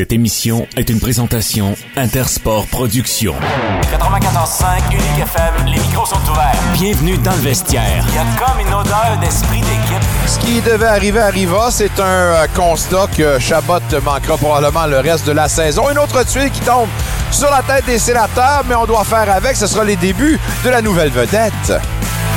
Cette émission est une présentation Intersport Productions. 94.5 Unique FM, les micros sont ouverts. Bienvenue dans le vestiaire. Il y a comme une odeur d'esprit d'équipe. Ce qui devait arriver arriva. C'est un euh, constat que Chabot manquera probablement le reste de la saison. Une autre tuile qui tombe sur la tête des sénateurs, mais on doit faire avec. Ce sera les débuts de la nouvelle vedette.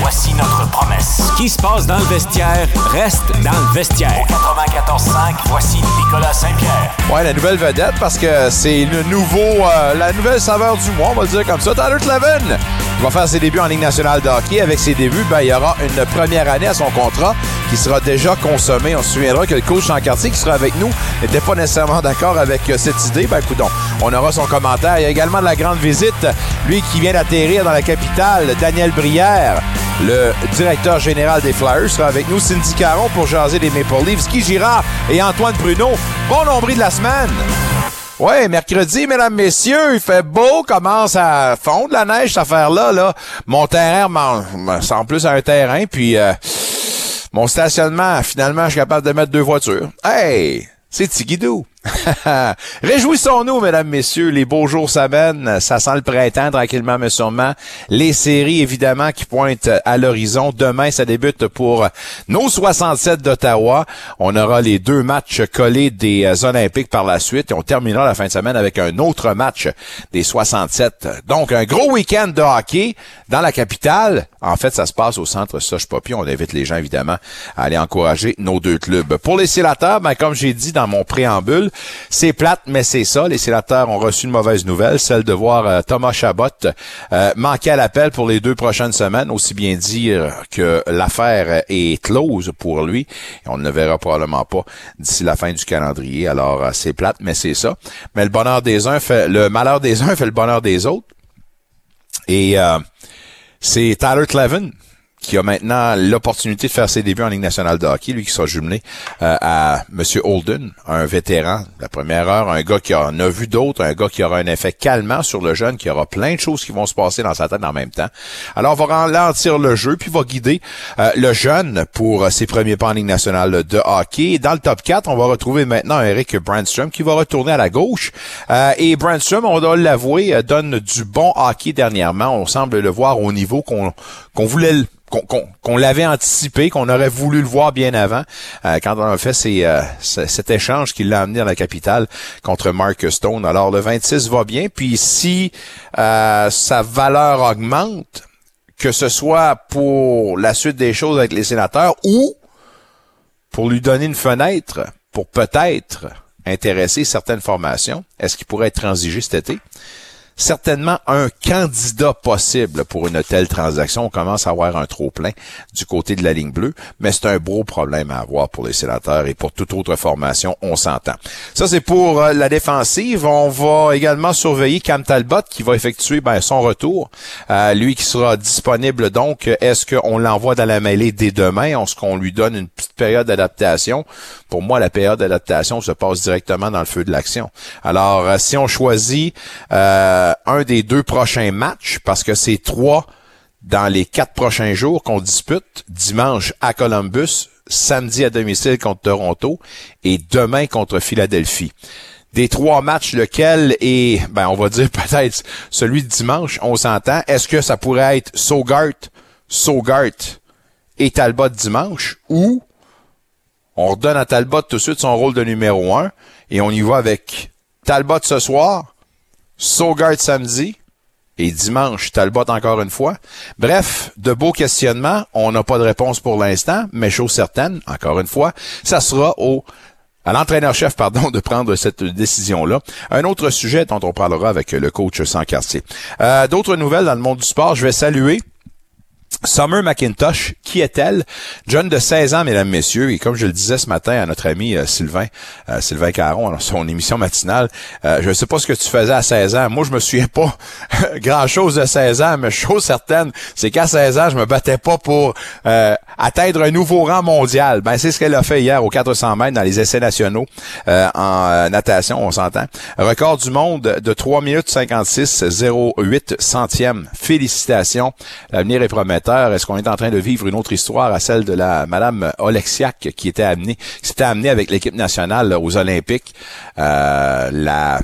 Voici notre promesse. Ce qui se passe dans le vestiaire reste dans le vestiaire. 94.5, voici Nicolas Saint-Pierre. Ouais, la nouvelle vedette parce que c'est le nouveau, euh, la nouvelle saveur du mois, on va le dire comme ça. Tyler Clevin va faire ses débuts en Ligue nationale de hockey. Avec ses débuts, ben, il y aura une première année à son contrat qui sera déjà consommé. On se souviendra que le coach en quartier qui sera avec nous n'était pas nécessairement d'accord avec euh, cette idée. Ben, écoute, on aura son commentaire. Il y a également de la grande visite. Lui qui vient d'atterrir dans la capitale, Daniel Brière. Le directeur général des Flyers sera avec nous, Cindy Caron, pour jaser des Maple Leafs, Guy Girard et Antoine Pruneau. Bon nombril de la semaine! Ouais, mercredi, mesdames, messieurs, il fait beau, commence à fondre la neige, cette affaire-là. Là. Mon terrain me semble plus à un terrain, puis euh, mon stationnement, finalement, je suis capable de mettre deux voitures. Hey! C'est Tigidou. Réjouissons-nous, mesdames, messieurs, les beaux jours s'amènent, ça sent le printemps tranquillement mais sûrement. Les séries, évidemment, qui pointent à l'horizon. Demain, ça débute pour nos 67 d'Ottawa. On aura les deux matchs collés des euh, Olympiques par la suite on terminera la fin de semaine avec un autre match des 67. Donc, un gros week-end de hockey dans la capitale. En fait, ça se passe au centre Soche. On invite les gens, évidemment, à aller encourager nos deux clubs. Pour les sénateurs, ben, comme j'ai dit dans mon préambule, c'est plate, mais c'est ça. Les sénateurs ont reçu une mauvaise nouvelle, celle de voir euh, Thomas Chabot euh, manquer à l'appel pour les deux prochaines semaines. Aussi bien dire que l'affaire est close pour lui. on ne le verra probablement pas d'ici la fin du calendrier. Alors, euh, c'est plate, mais c'est ça. Mais le bonheur des uns fait, le malheur des uns fait le bonheur des autres. Et c'est Tyler Clevin qui a maintenant l'opportunité de faire ses débuts en Ligue nationale de hockey, lui qui sera jumelé euh, à Monsieur Holden, un vétéran la première heure, un gars qui en a vu d'autres, un gars qui aura un effet calmant sur le jeune, qui aura plein de choses qui vont se passer dans sa tête en même temps. Alors, on va ralentir le jeu, puis va guider euh, le jeune pour ses premiers pas en Ligue nationale de hockey. Dans le top 4, on va retrouver maintenant Eric Brandstrom qui va retourner à la gauche. Euh, et Brandstrom, on doit l'avouer, donne du bon hockey dernièrement. On semble le voir au niveau qu'on qu'on voulait qu'on l'avait anticipé, qu'on aurait voulu le voir bien avant, euh, quand on a fait euh, cet échange qui l'a amené dans la capitale contre Mark Stone. Alors le 26 va bien, puis si euh, sa valeur augmente, que ce soit pour la suite des choses avec les sénateurs ou pour lui donner une fenêtre pour peut-être intéresser certaines formations, est-ce qu'il pourrait être transigé cet été? Certainement un candidat possible pour une telle transaction. On commence à avoir un trop-plein du côté de la ligne bleue, mais c'est un gros problème à avoir pour les sénateurs et pour toute autre formation, on s'entend. Ça, c'est pour euh, la défensive. On va également surveiller Cam Talbot qui va effectuer ben, son retour. Euh, lui qui sera disponible donc, est-ce qu'on l'envoie dans la mêlée dès demain? Est-ce qu'on lui donne une petite période d'adaptation? Pour moi, la période d'adaptation se passe directement dans le feu de l'action. Alors, euh, si on choisit... Euh, un des deux prochains matchs, parce que c'est trois dans les quatre prochains jours qu'on dispute, dimanche à Columbus, samedi à domicile contre Toronto et demain contre Philadelphie. Des trois matchs, lequel est, ben, on va dire peut-être celui de dimanche, on s'entend. Est-ce que ça pourrait être Sogart, Sogart et Talbot dimanche ou on redonne à Talbot tout de suite son rôle de numéro un et on y va avec Talbot ce soir, Sogard samedi et dimanche, Talbot encore une fois. Bref, de beaux questionnements. On n'a pas de réponse pour l'instant, mais chose certaine, encore une fois, ça sera au à l'entraîneur-chef, pardon, de prendre cette décision-là. Un autre sujet dont on parlera avec le coach sans quartier. Euh, D'autres nouvelles dans le monde du sport. Je vais saluer Summer McIntosh, qui est-elle? Jeune de 16 ans, mesdames, messieurs, et comme je le disais ce matin à notre ami euh, Sylvain, euh, Sylvain Caron, dans son émission matinale, euh, je ne sais pas ce que tu faisais à 16 ans. Moi, je me souviens pas grand-chose de 16 ans, mais chose certaine, c'est qu'à 16 ans, je me battais pas pour atteindre un nouveau rang mondial. Ben, c'est ce qu'elle a fait hier aux 400 mètres dans les essais nationaux euh, en euh, natation, on s'entend. Record du monde de 3 minutes 56 08 centièmes. Félicitations. L'avenir est prometteur. Est-ce qu'on est en train de vivre une autre histoire à celle de la Madame Oleksiak qui était amenée, qui s'était amenée avec l'équipe nationale aux Olympiques? Euh, la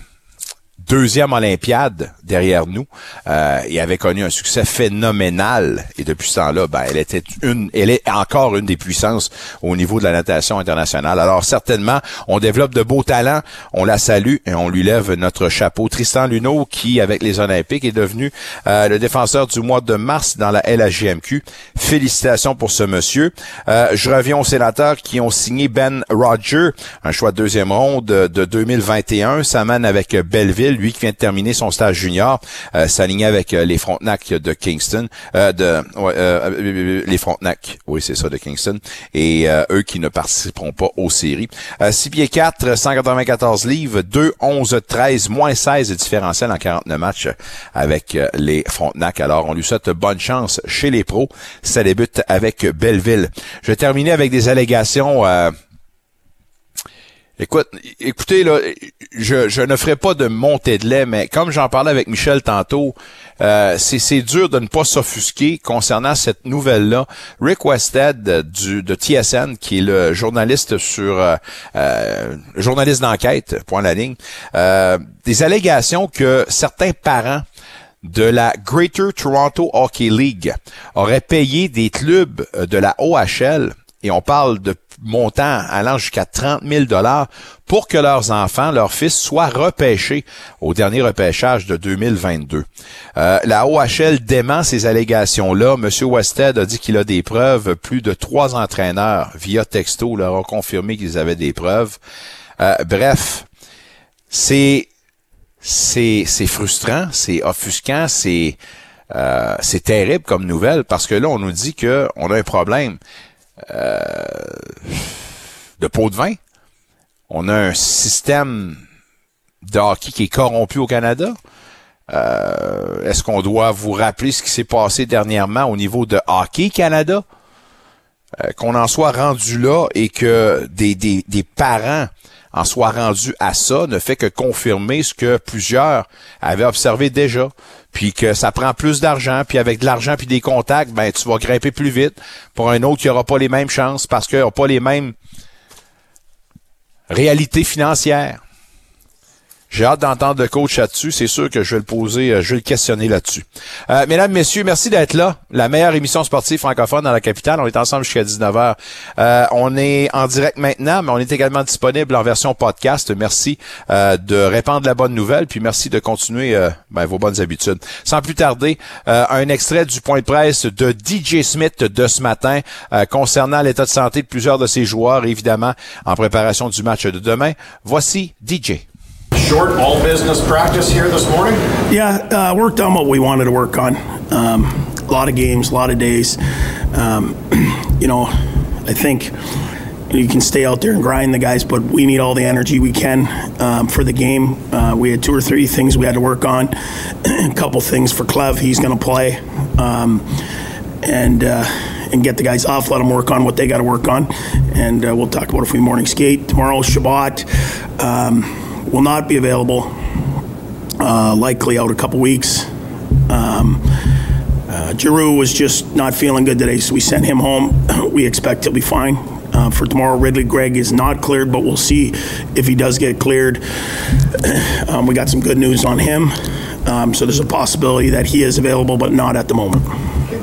deuxième Olympiade derrière nous euh, et avait connu un succès phénoménal. Et depuis ce temps-là, ben, elle était une, elle est encore une des puissances au niveau de la natation internationale. Alors certainement, on développe de beaux talents, on la salue et on lui lève notre chapeau. Tristan Luneau, qui avec les Olympiques est devenu euh, le défenseur du mois de mars dans la LHJMQ. Félicitations pour ce monsieur. Euh, je reviens aux sénateurs qui ont signé Ben Roger, un choix de deuxième ronde de, de 2021. Ça mène avec Belleville lui qui vient de terminer son stage junior, euh, s'aligner avec euh, les Frontenac de Kingston, euh, de euh, les Frontenac, oui c'est ça de Kingston, et eux qui ne participeront pas aux séries. 6 pieds 4, 194 livres, 2, 11, 13, moins 16 de différentiel en 49 matchs avec les Frontenac. Alors on lui souhaite bonne chance chez les pros. Ça débute avec Belleville. Je vais terminer avec des allégations Écoute, écoutez, là, je, je ne ferai pas de montée de lait, mais comme j'en parlais avec Michel tantôt, euh, c'est dur de ne pas s'offusquer concernant cette nouvelle-là. Rick Westhead du, de TSN, qui est le journaliste sur euh, euh journaliste d'enquête, point la ligne, euh, des allégations que certains parents de la Greater Toronto Hockey League auraient payé des clubs de la OHL et on parle de montants allant jusqu'à 30 000 dollars pour que leurs enfants, leurs fils, soient repêchés au dernier repêchage de 2022. Euh, la OHL dément ces allégations-là. Monsieur Westhead a dit qu'il a des preuves. Plus de trois entraîneurs via texto leur ont confirmé qu'ils avaient des preuves. Euh, bref, c'est c'est c'est frustrant, c'est offusquant, c'est euh, c'est terrible comme nouvelle parce que là on nous dit que on a un problème. Euh, de pot de vin. On a un système de hockey qui est corrompu au Canada. Euh, est-ce qu'on doit vous rappeler ce qui s'est passé dernièrement au niveau de Hockey Canada? Euh, qu'on en soit rendu là et que des, des, des, parents en soient rendus à ça ne fait que confirmer ce que plusieurs avaient observé déjà puis que ça prend plus d'argent, puis avec de l'argent puis des contacts, ben tu vas grimper plus vite. Pour un autre qui aura pas les mêmes chances parce qu'il n'a pas les mêmes réalités financières. J'ai hâte d'entendre le coach là-dessus. C'est sûr que je vais le poser, euh, je vais le questionner là-dessus. Euh, mesdames, messieurs, merci d'être là. La meilleure émission sportive francophone dans la capitale. On est ensemble jusqu'à 19h. Euh, on est en direct maintenant, mais on est également disponible en version podcast. Merci euh, de répandre la bonne nouvelle, puis merci de continuer ben, vos bonnes habitudes. Sans plus tarder, un extrait du point de presse de DJ Smith de ce matin concernant l'état de santé de plusieurs de ses joueurs, évidemment, en préparation du match de demain. Voici DJ. Short all business practice here this morning? Yeah, uh, worked on what we wanted to work on. Um, a lot of games, a lot of days. Um, you know, I think you can stay out there and grind the guys, but we need all the energy we can um, for the game. Uh, we had two or three things we had to work on. a couple things for Clev, he's going to play. Um, and uh, and get the guys off, let them work on what they got to work on. And uh, we'll talk about if we morning skate. Tomorrow, Shabbat. Um, will not be available, uh, likely out a couple weeks. Um, uh, Giroux was just not feeling good today, so we sent him home. we expect he'll be fine. Uh, for tomorrow, Ridley Gregg is not cleared, but we'll see if he does get cleared. Um, we got some good news on him, um, so there's a possibility that he is available, but not at the moment.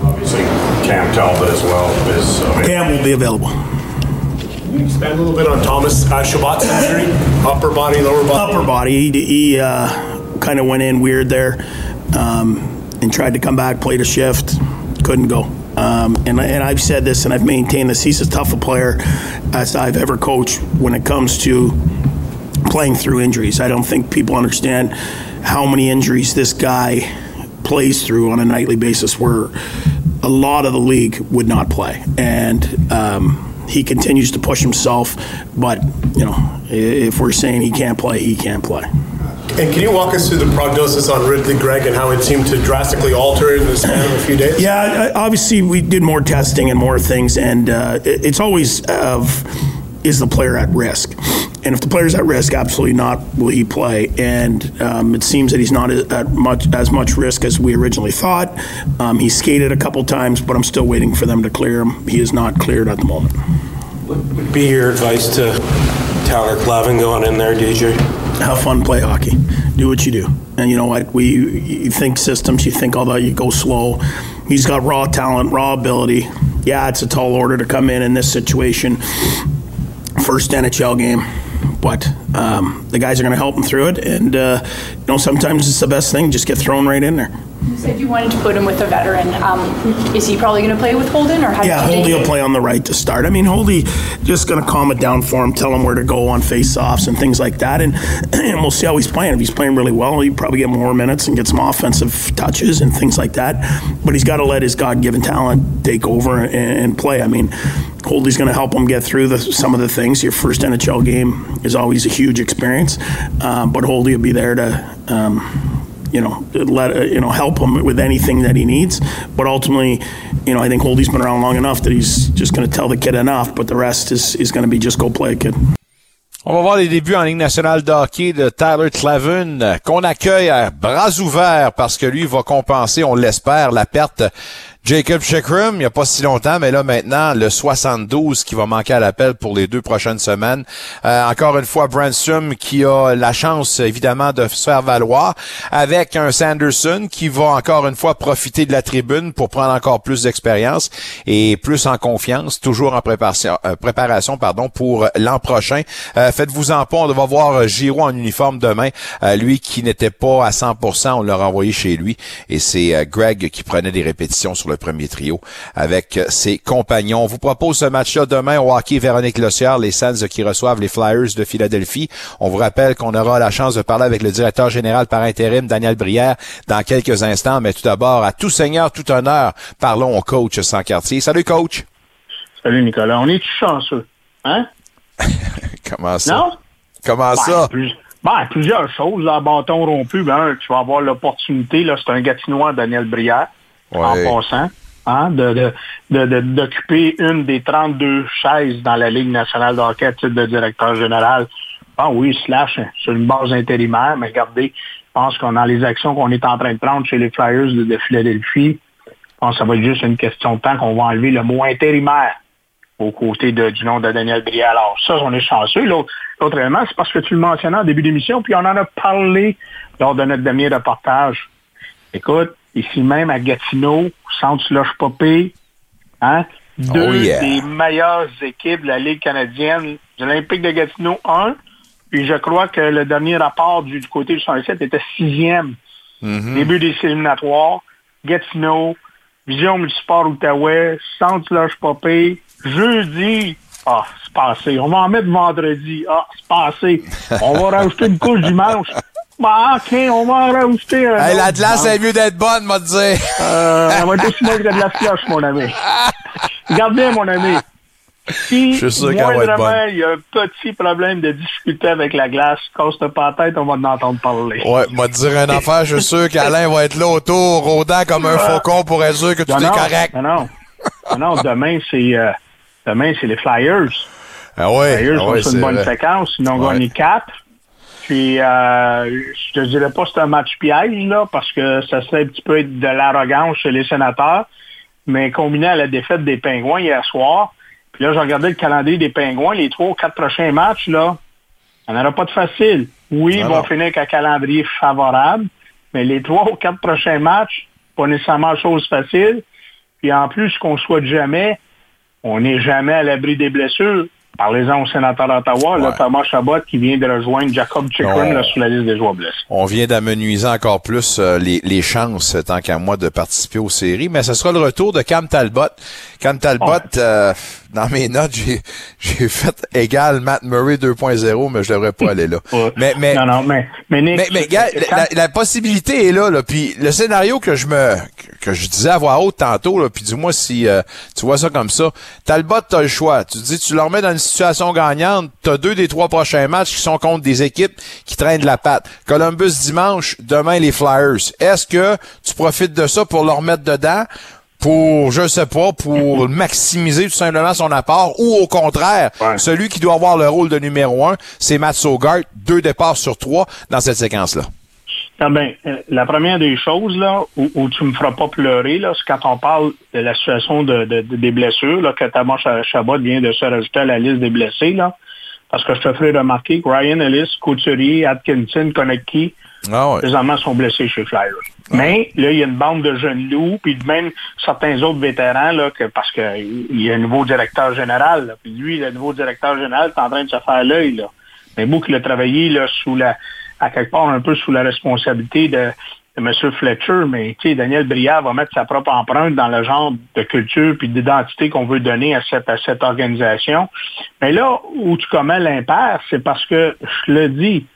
Obviously, Cam Talbot as well is. Cam will be available. You expand a little bit on Thomas uh, Shabbat's injury, upper body, lower body. Upper body. He, he uh, kind of went in weird there um, and tried to come back, played a shift, couldn't go. Um, and, and I've said this and I've maintained this. He's as tough a player as I've ever coached when it comes to playing through injuries. I don't think people understand how many injuries this guy plays through on a nightly basis where a lot of the league would not play. And um, he continues to push himself. But you know, if we're saying he can't play, he can't play. And can you walk us through the prognosis on Ridley Gregg and how it seemed to drastically alter in the span of a few days? Yeah, obviously we did more testing and more things, and uh, it's always of is the player at risk, and if the player's at risk, absolutely not will he play. And um, it seems that he's not at much as much risk as we originally thought. Um, he skated a couple times, but I'm still waiting for them to clear him. He is not cleared at the moment. would be your advice to Tyler Clavin going in there, DJ? have fun, play hockey, do what you do. And you know what? We you think systems, you think all that, you go slow. He's got raw talent, raw ability. Yeah, it's a tall order to come in in this situation. First NHL game, but um, the guys are going to help them through it. And uh, you know, sometimes it's the best thing. Just get thrown right in there. You said you wanted to put him with a veteran. Um, is he probably going to play with Holden, or how Yeah, you Holdy will play on the right to start. I mean, Holdy just going to calm it down for him, tell him where to go on face-offs and things like that, and, and we'll see how he's playing. If he's playing really well, he'll probably get more minutes and get some offensive touches and things like that. But he's got to let his God-given talent take over and, and play. I mean, Holdy's going to help him get through the, some of the things. Your first NHL game is always a huge experience, um, but Holdy will be there to. Um, you know, let uh, you know, help him with anything that he needs. But ultimately, I think Holdy's been around long enough that he's just going to tell the kid enough. But the rest is is going to be just go play, kid. On va voir les débuts en Ligue nationale de hockey de Tyler Clavin, euh, qu'on accueille à bras ouverts parce que lui va compenser, on l'espère, la perte Jacob Chikrum, il n'y a pas si longtemps, mais là maintenant, le 72 qui va manquer à l'appel pour les deux prochaines semaines. Euh, encore une fois, Branstrom qui a la chance, évidemment, de se faire valoir avec un Sanderson qui va encore une fois profiter de la tribune pour prendre encore plus d'expérience et plus en confiance, toujours en préparation, euh, préparation pardon, pour l'an prochain. Euh, Faites-vous en pas, on va voir euh, Giroud en uniforme demain. Euh, lui qui n'était pas à 100%, on l'a renvoyé chez lui et c'est euh, Greg qui prenait des répétitions sur le premier trio avec ses compagnons. On vous propose ce match-là demain au hockey Véronique Lossière, les Sands qui reçoivent les Flyers de Philadelphie. On vous rappelle qu'on aura la chance de parler avec le directeur général par intérim, Daniel Brière, dans quelques instants. Mais tout d'abord, à tout seigneur, tout honneur, parlons au coach sans quartier. Salut coach! Salut Nicolas, on est chanceux, hein? Comment ça? Non? Comment Ben, ça? plus- ben, plusieurs choses. Là, bâton rompu, ben, tu vas avoir l'opportunité, là, c'est un gatinois, Daniel Brière, en Ouais. passant, hein, de, de, d'occuper une des 32 chaises dans la Ligue nationale de hockey à titre de directeur général. Ah oui, slash, sur une base intérimaire, mais regardez, je pense qu'on a les actions qu'on est en train de prendre chez les Flyers de, de Philadelphie. Je pense que ça va être juste une question de temps qu'on va enlever le mot intérimaire aux côtés de, du nom de Daniel Brière. Alors, ça, on est chanceux. L'autre l'autre élément, c'est parce que tu le mentionnais en début d'émission, puis on en a parlé lors de notre dernier reportage. Écoute, ici même à Gatineau, Centre Slush Popé, hein, deux Oh yeah. des meilleures équipes de la Ligue canadienne, de l'Olympique de Gatineau 1, puis je crois que le dernier rapport du, du côté du 107 était sixième. Début des éliminatoires, Gatineau, Vision Multisport Outaouais, Centre Slush Popé, jeudi, ah, c'est passé. On va en mettre vendredi. Ah, c'est passé. On va rajouter une couche dimanche. Bah, OK, on va en rajouter. Hey, l'Atlas dimanche. est mieux d'être bonne, m'a dit. Euh, elle va être aussi bonne que de la flush, mon ami. Regarde bien, mon ami. Si, Je suis sûr qu'elle va être moindrement, bonne. il y a un petit problème de difficulté avec la glace, casse-toi pas la tête, on va en entendre parler. Ouais, m'a dire une affaire, je suis sûr qu'Alain va être là autour, rôdant comme un faucon pour être sûr que tout Non, est correct. Non, non. Non, demain, c'est euh, demain, c'est les Flyers. Ah ouais, Les Flyers ah ouais, sur une bonne vrai. séquence. Ils ont Ouais. gagné quatre. Puis, euh, je te dirais pas que c'est un match piège, là, parce que ça serait un petit peu de l'arrogance chez les sénateurs. Mais combiné à la défaite des Pingouins hier soir, puis là, j'ai regardé le calendrier des Pingouins, les trois ou quatre prochains matchs, là, on n'aura pas de facile. Oui, ils Non, vont finir avec un calendrier favorable, mais les trois ou quatre prochains matchs, pas nécessairement chose facile. Puis en plus, ce qu'on souhaite jamais, on n'est jamais à l'abri des blessures. Parlez-en au sénateur d'Ottawa, Ouais. Thomas Chabot qui vient de rejoindre Jacob Chikrin sur la liste des joueurs blessés. On vient d'amenuiser encore plus euh, les, les chances, tant qu'à moi, de participer aux séries. Mais ce sera le retour de Cam Talbot. Cam Talbot, euh, dans mes notes, j'ai, fait égal Matt Murray 2.0, mais je devrais pas aller là. Ouais. Mais, mais, non, non, mais, mais Nick, mais, mais, gars, la, la possibilité est là, là. Puis le scénario que je me que je disais à voix haute tantôt, là, puis dis-moi si euh, tu vois ça comme ça. Talbot, t'as le choix. Tu dis, tu le remets dans une situation gagnante, tu as deux des trois prochains matchs qui sont contre des équipes qui traînent de la patte. Columbus dimanche, demain les Flyers. Est-ce que tu profites de ça pour leur mettre dedans? pour, je sais pas, pour maximiser tout simplement son apport, ou au contraire, Ouais. celui qui doit avoir le rôle de numéro un, c'est Matt Sogart, deux départs sur trois dans cette séquence-là. Ah ben, euh, la première des choses, là, où, où tu me feras pas pleurer, là, c'est quand on parle de la situation de, de- de- des blessures, là, que Thomas Ch- Chabot vient de se rajouter à la liste des blessés, là. Parce que je te ferai remarquer que Ryan Ellis, Couturier, Atkinson, Konecki, Ah ouais. présentement sont blessés chez Flyers. Mais là, il y a une bande de jeunes loups, puis même certains autres vétérans, là, que, parce qu'il y a un nouveau directeur général. là. Puis lui, le nouveau directeur général, est en train de se faire l'œil. Là. Mais beaucoup qu'il a travaillé là, sous la, à quelque part un peu sous la responsabilité de, de M. Fletcher, mais tu sais, Daniel Briard va mettre sa propre empreinte dans le genre de culture puis d'identité qu'on veut donner à cette, à cette organisation. Mais là où tu commets l'impair, c'est parce que, je le dis,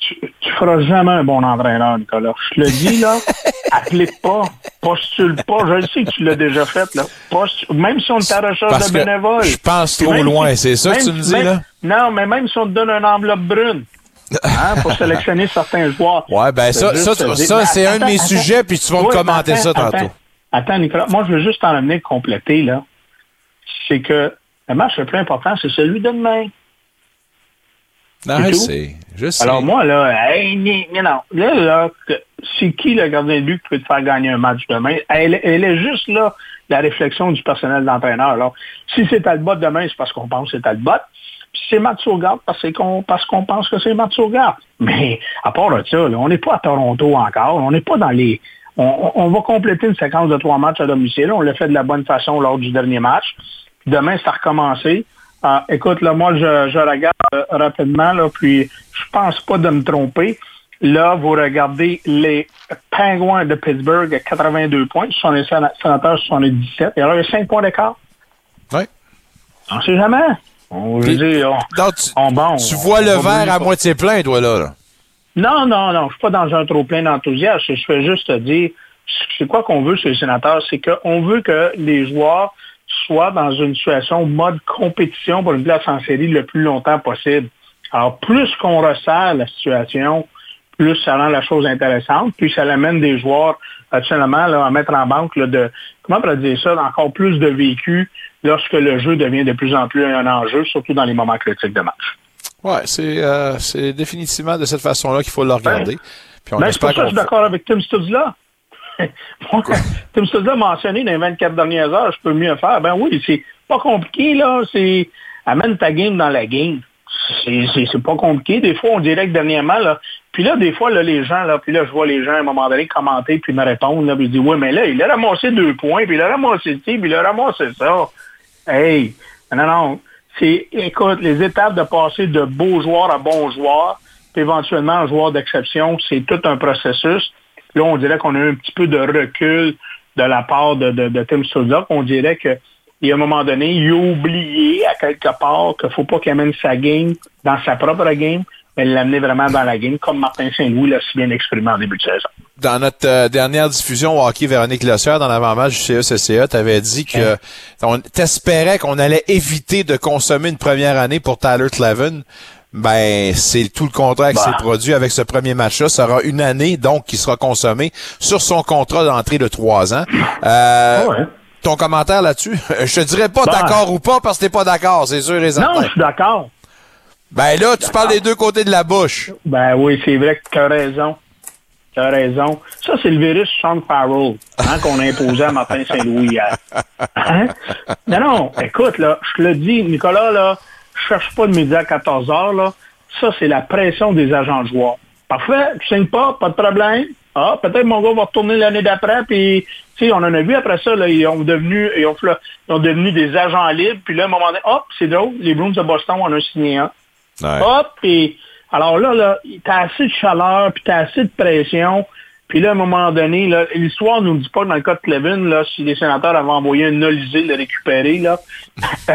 tu, tu feras jamais un bon entraîneur, Nicolas. Je te le dis, là, applique pas, postule pas. Je le sais que tu l'as déjà fait, là. Postu- même si on la recherche Parce de que bénévoles. je pense trop loin, si- c'est ça que tu me dis, même- là? Non, mais même si on te donne une enveloppe brune, hein, pour sélectionner certains joueurs. Ouais, ben ça, ça, c'est un de mes attends. sujets, puis tu vas me commenter attends, ça tantôt. Attends, attends, Nicolas, moi, je veux juste t'en amener compléter, là. C'est que le match le plus important, c'est celui de demain. Non, C'est je sais, je sais. Alors moi, là, hey, non. Là, là, c'est qui le gardien de but qui peut te faire gagner un match demain? Elle, elle est juste là, la réflexion du personnel d'entraîneur. Alors, si c'est Talbot demain, c'est parce qu'on pense que c'est Talbot. C'est Matt Saugarde, parce qu'on parce qu'on pense que c'est Matt. Mais à part de ça, là, on n'est pas à Toronto encore. On n'est pas dans les. On, va compléter une séquence de trois matchs à domicile. On l'a fait de la bonne façon lors du dernier match. Puis demain, ça a recommencé. Ah, écoute, là, moi, je, je regarde euh, rapidement, là, puis je pense pas de me tromper. Là, vous regardez les Penguins de Pittsburgh à 82 points, ce sont les séna- sénateurs, ce sont les 17. Et alors, il y a 5 points d'écart. Oui. On sait jamais. On, je veux Puis- dire, on- Donc, tu, on- bon, tu on- vois le verre à moitié plein, toi, là. là. Non, non, non, je suis pas dans un trop plein d'enthousiasme. Je fais juste te dire, c'est quoi qu'on veut chez les sénateurs, c'est qu'on veut que les joueurs soient dans une situation mode compétition pour une place en série le plus longtemps possible. Alors, plus qu'on resserre la situation, plus ça rend la chose intéressante, puis ça amène des joueurs actuellement là, à mettre en banque là, de, comment on pourrait dire ça, encore plus de vécu lorsque le jeu devient de plus en plus un enjeu, surtout dans les moments critiques de match. Ouais, c'est euh, c'est définitivement de cette façon-là qu'il faut le regarder. Puis on Ben, c'est pour ça que je suis d'accord avec Tim Studzla. Bon, Tim Studzla a mentionné dans les 24 dernières heures, je peux mieux faire. Ben oui, c'est pas compliqué, là. C'est amène ta game dans la game. C'est- C'est c'est pas compliqué. Des fois, on dirait que dernièrement, là, puis là, des fois, là, les gens, là, puis là, je vois les gens à un moment donné commenter puis me répondre, là, puis je dis, ouais, mais là, il a ramassé deux points, puis il a ramassé ci, puis il a ramassé ça. Hey, non, non. C'est, écoute, les étapes de passer de beaux joueurs à bons joueurs, puis éventuellement un joueur d'exception, c'est tout un processus. Là, on dirait qu'on a eu un petit peu de recul de la part de, de, Tim Studzak. On dirait que y a un moment donné, il a oublié à quelque part qu'il ne faut pas qu'il amène sa game dans sa propre game, mais l'amener vraiment dans la game, comme Martin Saint-Louis l'a si bien exprimé en début de saison. Dans notre euh, dernière diffusion au hockey, Véronique Lossière, dans l'avant-match du E CECCA, t'avais dit que on t'espérais qu'on allait éviter de consommer une première année pour Tyler Clavin. Ben, c'est tout le contraire qui Bah. s'est produit avec ce premier match-là. Ça sera une année, donc, qui sera consommée sur son contrat d'entrée de trois ans. Euh, Ouais. Ton commentaire là-dessus? Je te dirais pas Bah. d'accord ou pas parce que t'es pas d'accord, c'est sûr et Non, certain. je suis d'accord. Ben là, tu parles des deux côtés de la bouche. Ben oui, c'est vrai que tu as raison. Tu as raison. Ça, c'est le virus Sean Farrell hein, qu'on a imposé à Martin Saint-Louis hier. Hein? Non, non, écoute, là, je te le dis, Nicolas, là, je cherche pas de midi à 14 heures, là. Ça, c'est la pression des agents de joueurs. Parfait, tu signes pas, pas de problème. Ah, peut-être mon gars va retourner l'année d'après, puis, on en a vu après ça, là, ils ont devenu, ils ont, ils ont devenu des agents libres, puis là, à un moment donné, hop, c'est drôle, les Bruins de Boston en ont signé un. Ouais. Hop, et alors là, là, t'as assez de chaleur, puis t'as assez de pression. Puis là, à un moment donné, l'histoire nous dit pas dans le cas de Clevin, si les sénateurs avaient envoyé un Nolisé le récupérer, là,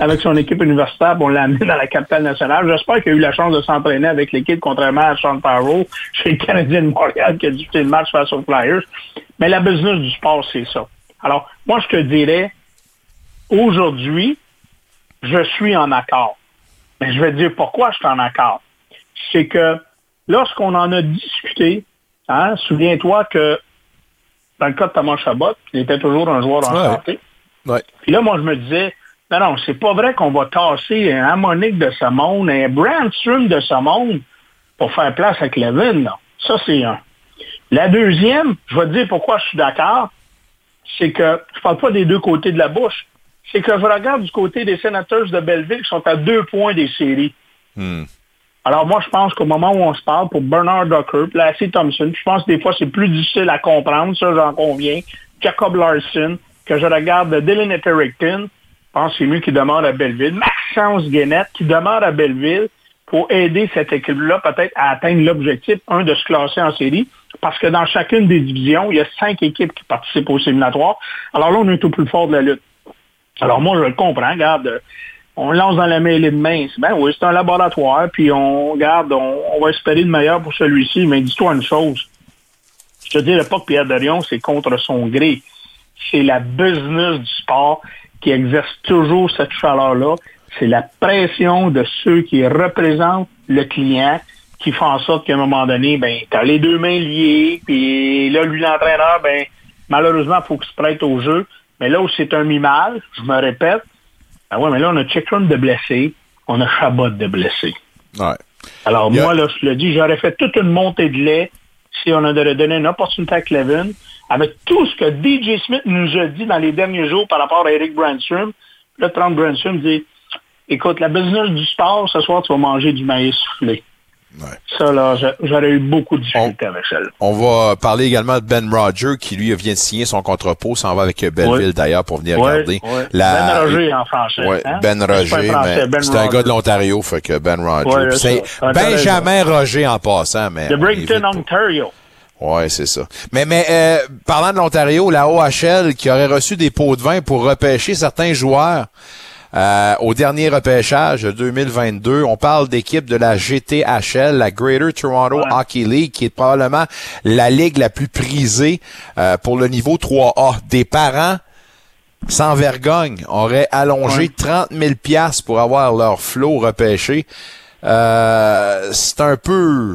avec, son équipe universitaire, pour l'amener dans la capitale nationale. J'espère qu'il a eu la chance de s'entraîner avec l'équipe, contrairement à Sean Farrell, chez le Canadien de Montréal, qui a disputé le match face aux Flyers. Mais la business du sport, c'est ça. Alors, moi, je te dirais, aujourd'hui, je suis en accord. Mais je vais te dire pourquoi je suis en accord. C'est que lorsqu'on en a discuté, hein, souviens-toi que dans le cas de Thomas Chabot, il était toujours un joueur en Ouais. santé. Ouais. Puis là, moi, je me disais, non, non, c'est pas vrai qu'on va tasser un harmonique de ce monde, un Brandstrom de ce monde pour faire place avec Levin. Là. Ça, c'est un. La deuxième, je vais te dire pourquoi je suis d'accord, c'est que je parle pas des deux côtés de la bouche, c'est que je regarde du côté des sénateurs de Belleville qui sont à deux points des séries. Hmm. Alors moi, je pense qu'au moment où on se parle, pour Bernard Ducker, Lassie Thompson, je pense que des fois c'est plus difficile à comprendre, ça j'en conviens. Jacob Larson, que je regarde Dylan Etherington, je pense que c'est lui qui demeure à Belleville. Maxence Guénette qui demeure à Belleville pour aider cette équipe-là peut-être à atteindre l'objectif, un, de se classer en série, parce que dans chacune des divisions, il y a cinq équipes qui participent au séminatoire. Alors là, on est au plus fort de la lutte. Alors moi, je le comprends, regarde, on lance dans la mêlée de main. Ben oui, c'est un laboratoire, puis on garde, on, on va espérer le meilleur pour celui-ci, mais dis-toi une chose. Je te dirais pas que Pierre Dorion, c'est contre son gré. C'est la business du sport qui exerce toujours cette chaleur-là. C'est la pression de ceux qui représentent le client qui font en sorte qu'à un moment donné, ben, tu as les deux mains liées, puis là, lui, l'entraîneur, ben, malheureusement, il faut qu'il se prête au jeu. Mais là où c'est un mi-mal, je me répète, ben ouais, mais là, on a Chickrum de blessé, on a Chabot de blessé. Ouais. Alors, moi, là, je le dis, j'aurais fait toute une montée de lait si on avait donné une opportunité à Clevin, avec tout ce que DJ Smith nous a dit dans les derniers jours par rapport à Eric Brandstrom. Là, Trump Brandstrom dit, écoute, la business du sport, ce soir, tu vas manger du maïs soufflé. Ouais. Ça, là, j'a- j'aurais eu beaucoup de difficultés avec ça. là. On va parler également de Ben Roger qui lui vient de signer son contre pot, s'en va avec Belleville d'ailleurs pour venir regarder. La- Ben Roger en français. Ouais, hein? Ben Roger, un Ben c'est un Roger. gars de l'Ontario, fait que Ben Roger. C'est Benjamin Roger en passant, mais. De Brighton. Ontario. Ouais, c'est ça. Mais, mais euh, parlant de l'Ontario, la OHL qui aurait reçu des pots de vin pour repêcher certains joueurs euh, au dernier repêchage de 2022, on parle d'équipe de la GTHL, la Greater Toronto Hockey League, qui est probablement la ligue la plus prisée euh, pour le niveau 3A. Des parents sans vergogne auraient allongé Ouais. 30 000 piastres pour avoir leur flot repêché. Euh, c'est un peu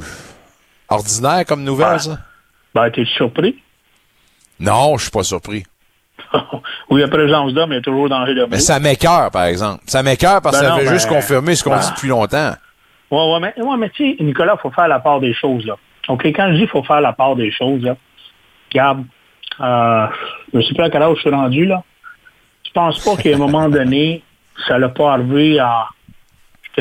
ordinaire comme nouvelle, Ouais. ça? Ben, t'es surpris? Non, je suis pas surpris. oui, la présence d'hommes, il y a toujours danger de Mais ça m'écœure, par exemple. Ça m'écœure parce que Ben ça non, ben, juste confirmer ce qu'on ben. dit depuis longtemps. Ouais, ouais, mais, ouais, mais tu sais, Nicolas, il faut faire la part des choses, là. OK, quand je dis qu'il faut faire la part des choses, là, regarde, euh, je sais plus à quel âge je suis rendu, là. Je pense pas qu'à un moment donné, ça l'a pas arrivé à,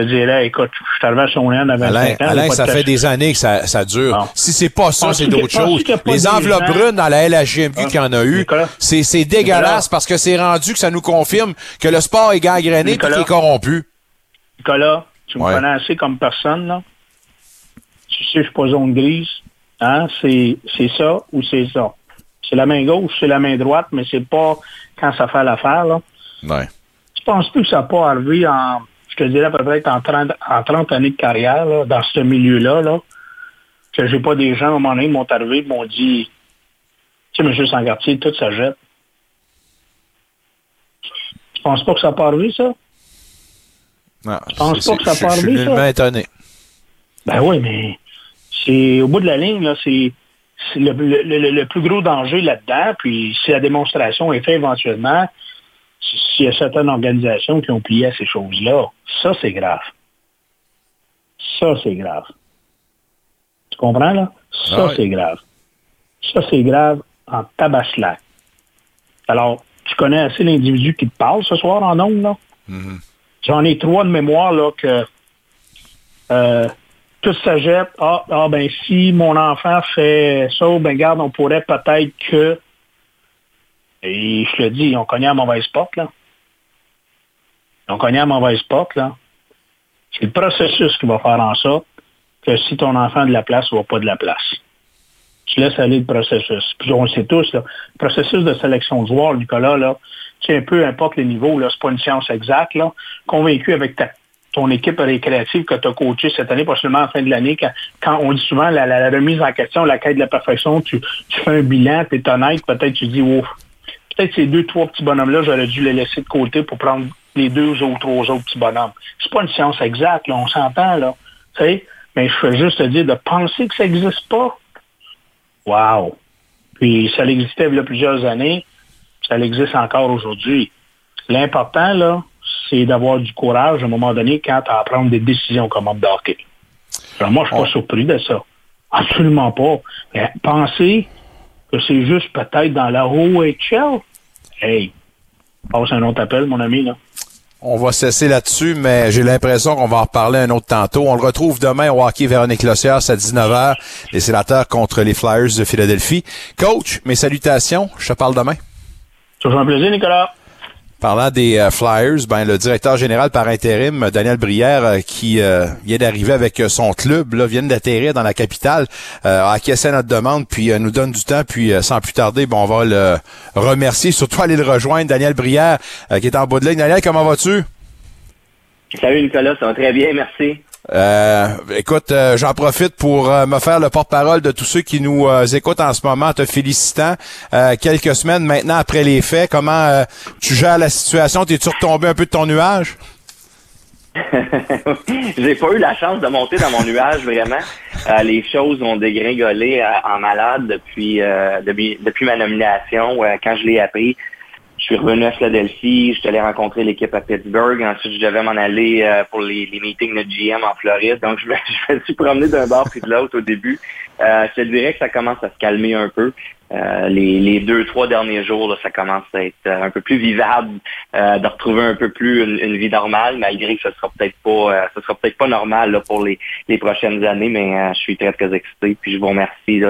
te dirais, écoute, je suis arrivé à 25 Alain, ans. Alain ça de fait des années que ça, ça dure. Bon. Si c'est pas ça, c'est d'autres choses. Les enveloppes gens- brunes dans la LHGMQ qu'il y en a eu, c'est dégueulasse parce que c'est rendu que ça nous confirme que le sport est gangréné et qu'il est corrompu. Nicolas, tu me Ouais. connais assez comme personne, là. Tu sais, je suis pas zone grise. Hein? C'est, c'est ça ou c'est ça. C'est la main gauche, c'est la main droite, mais c'est pas quand ça fait l'affaire, là. Ouais. Je pense plus que ça n'a pas arrivé en, je te dirais peut-être en 30, en 30 années de carrière, là, dans ce milieu-là, là, que j'ai pas des gens, à un moment donné, qui m'ont arrivé, qui m'ont dit, tu sais, M. Sangartier, tout ça jette. Tu penses pas que ça n'a pas arrivé, ça? Non, penses c'est- pas que ça je- peut Je suis ça? étonné. Ben oui, mais c'est au bout de la ligne, là, c'est c'est le, le- le- le plus gros danger là-dedans. Puis si la démonstration est faite éventuellement, s'il y a certaines organisations qui ont plié à ces choses-là, ça c'est grave. Ça c'est grave. Tu comprends là? Ça Ah oui. c'est grave. Ça c'est grave en tabaslac. Alors, tu connais assez l'individu qui te parle ce soir en ondes, là? Mhm. J'en ai trois de mémoire là que euh, tout jette. Ah, ah, ben si mon enfant fait ça, ben garde, on pourrait peut-être que. Et je te dis, ils ont cogné à la mauvaise porte, là. Ils ont cogné à la mauvaise porte, là. C'est le processus qui va faire en sorte que si ton enfant a de la place, va pas de la place. Tu laisses aller le processus. Puis on le sait tous, le processus de sélection de joueurs, Nicolas, là, tu sais, peu importe les niveaux, là, c'est pas une science exacte, là. Convaincu avec ta, ton équipe récréative que tu as coachée cette année, pas seulement la fin de l'année, quand, quand on dit souvent la, remise en question, la quête de la perfection, tu, tu fais un bilan, tu es honnête, peut-être tu dis, ouf, peut-être ces deux, trois petits bonhommes-là, j'aurais dû les laisser de côté pour prendre les deux ou trois autres petits bonhommes. C'est pas une science exacte, là, on s'entend, là. Tu sais? Mais je veux juste te dire, de penser que ça n'existe pas, wow! Puis ça existait il y a plusieurs années, ça existe encore aujourd'hui. L'important, là, c'est d'avoir du courage à un moment donné quand tu as à prendre des décisions comme homme d'hockey. Alors moi, je suis pas surpris de ça. Absolument pas. Mais penser que c'est juste peut-être dans la OHL, hey, passe un autre appel, mon ami, là. On va cesser là-dessus, mais j'ai l'impression qu'on va en reparler un autre tantôt. On le retrouve demain au hockey Véronique Lossière, à 19h, les sénateurs contre les Flyers de Philadelphie. Coach, mes salutations, je te parle demain. Toujours un plaisir, Nicolas. Parlant des euh, Flyers, ben le directeur général par intérim, Daniel Brière, euh, qui euh, vient d'arriver avec son club, là, vient d'atterrir dans la capitale, a acquiescé notre demande, puis nous donne du temps, puis sans plus tarder, bon, on va le remercier, surtout aller le rejoindre, Daniel Brière, qui est en bout de ligne. Daniel, comment vas-tu? Salut Nicolas, ça va très bien, merci. Euh, écoute, euh, j'en profite pour euh, me faire le porte-parole de tous ceux qui nous écoutent en ce moment, te félicitant. quelques semaines maintenant après les faits, comment tu gères la situation? T'es-tu retombé un peu de ton nuage? J'ai pas eu la chance de monter dans mon nuage vraiment. les choses ont dégringolé en malade depuis, depuis, depuis ma nomination. quand je l'ai appris, suis revenu à Philadelphie, je suis allé rencontrer l'équipe à Pittsburgh. Ensuite, je devais m'en aller euh, pour les, meetings de GM en Floride. Donc, je me, suis promené d'un bord puis de l'autre au début. Euh, je te dirais que ça commence à se calmer un peu. Euh, les, deux, trois derniers jours, ça commence à être un peu plus vivable, de retrouver un peu plus une, vie normale, malgré que ce sera peut-être pas, sera peut-être pas normal pour les, prochaines années, mais je suis très très excité. Puis je vous remercie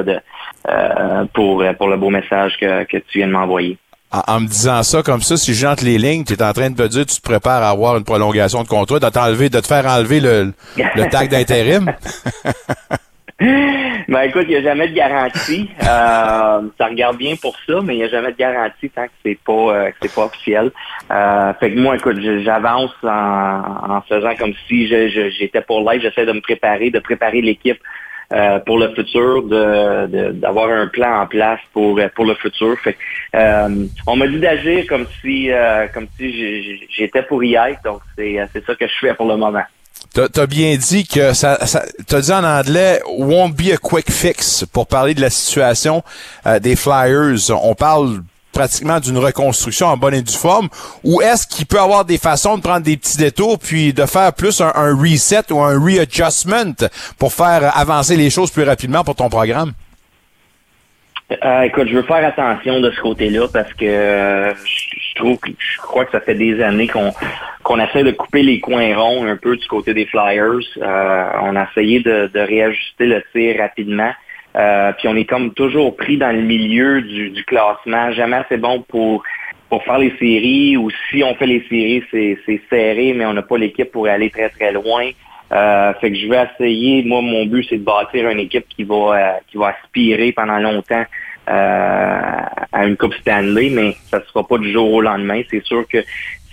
pour le beau message que tu viens de m'envoyer en, me disant ça comme ça, si j'entre les lignes, tu es en train de me dire tu te prépares à avoir une prolongation de contrat, de t'enlever, de te faire enlever le, le tag d'intérim? ben écoute, il n'y a jamais de garantie. Euh, ça regarde bien pour ça, mais il n'y a jamais de garantie tant que c'est pas euh, que c'est pas officiel. Euh, fait que moi, écoute, j'avance en, en faisant comme si j'étais pour live, j'essaie de me préparer, de préparer l'équipe euh, pour le futur, de, d'avoir un plan en place pour pour le futur. Fait, euh, on m'a dit d'agir comme si euh, comme si j'étais pour y être, donc c'est c'est ça que je fais pour le moment. T'as as bien dit que ça, ça t'as dit en anglais won't be a quick fix pour parler de la situation des Flyers. On parle pratiquement d'une reconstruction en bonne et due forme, ou est-ce qu'il peut avoir des façons de prendre des petits détours puis de faire plus un, reset ou un readjustment pour faire avancer les choses plus rapidement pour ton programme? Euh, écoute, je veux faire attention de ce côté-là parce que euh, je trouve que je crois que ça fait des années qu'on qu'on essaie de couper les coins ronds un peu du côté des Flyers. Euh, on a essayé de, de réajuster le tir rapidement. Euh, puis on est comme toujours pris dans le milieu du, classement, jamais assez bon pour pour faire les séries ou si on fait les séries, c'est serré, mais on n'a pas l'équipe pour aller très très loin. Euh, fait que je vais essayer, moi mon but c'est de bâtir une équipe qui va euh, qui va aspirer pendant longtemps à une Coupe Stanley, mais ça ne sera pas du jour au lendemain. C'est sûr que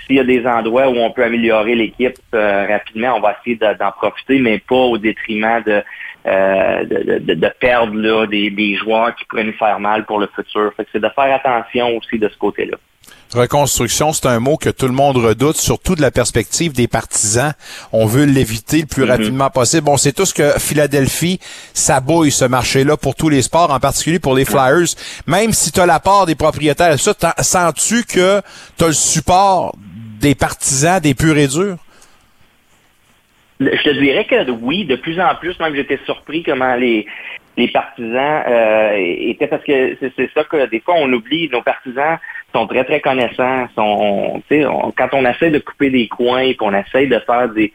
s'il y a des endroits où on peut améliorer l'équipe rapidement, on va essayer d'en profiter, mais pas au détriment de, euh, de, perdre là, des, joueurs qui pourraient nous faire mal pour le futur. c'est de faire attention aussi de ce côté-là. Reconstruction, c'est un mot que tout le monde redoute, surtout de la perspective des partisans. On veut l'éviter le plus mm-hmm. rapidement possible. Bon, c'est tout ce que Philadelphie s'abouille ce marché-là pour tous les sports, en particulier pour les Flyers. Même si tu as la part des propriétaires, ça, sens-tu que tu as le support des partisans, des purs et durs? Je te dirais que oui, de plus en plus, même j'étais surpris comment les, les partisans euh, étaient parce que c'est ça que des fois on oublie, nos partisans sont très très connaissants, sont on, quand on essaie de couper des coins, qu'on essaie de faire des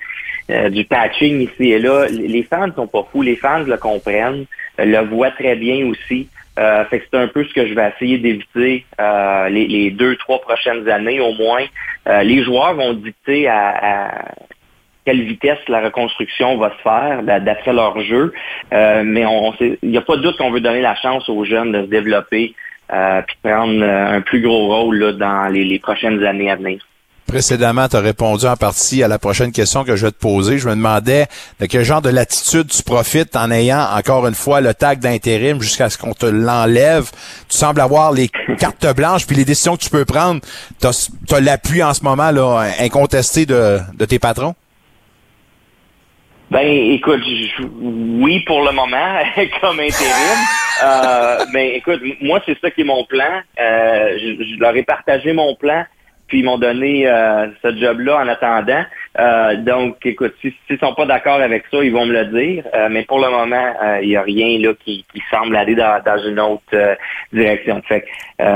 euh, du patching ici et là, les fans ne sont pas fous, les fans le comprennent, le voient très bien aussi. Euh, fait c'est un peu ce que je vais essayer d'éviter euh, les, deux, trois prochaines années au moins. les joueurs vont dicter à quelle vitesse la reconstruction va se faire d'après leur jeu. Euh, mais on, il n'y a pas de doute qu'on veut donner la chance aux jeunes de se développer euh, puis prendre euh, un plus gros rôle là, dans les, prochaines années à venir. Précédemment, tu as répondu en partie à la prochaine question que je vais te poser. Je me demandais de quel genre de latitude tu profites en ayant encore une fois le tag d'intérim jusqu'à ce qu'on te l'enlève. Tu sembles avoir les cartes blanches puis les décisions que tu peux prendre. Tu as, l'appui en ce moment là incontesté de, de tes patrons? Ben, écoute, oui pour le moment, comme intérim. Euh, mais écoute, moi, c'est ça qui est mon plan. Euh, je, leur ai partagé mon plan, puis ils m'ont donné euh, ce job-là en attendant. Euh, donc, écoute, s'ils ne sont pas d'accord avec ça, ils vont me le dire. mais pour le moment, il n'y a rien là qui, semble aller dans, une autre direction. Fait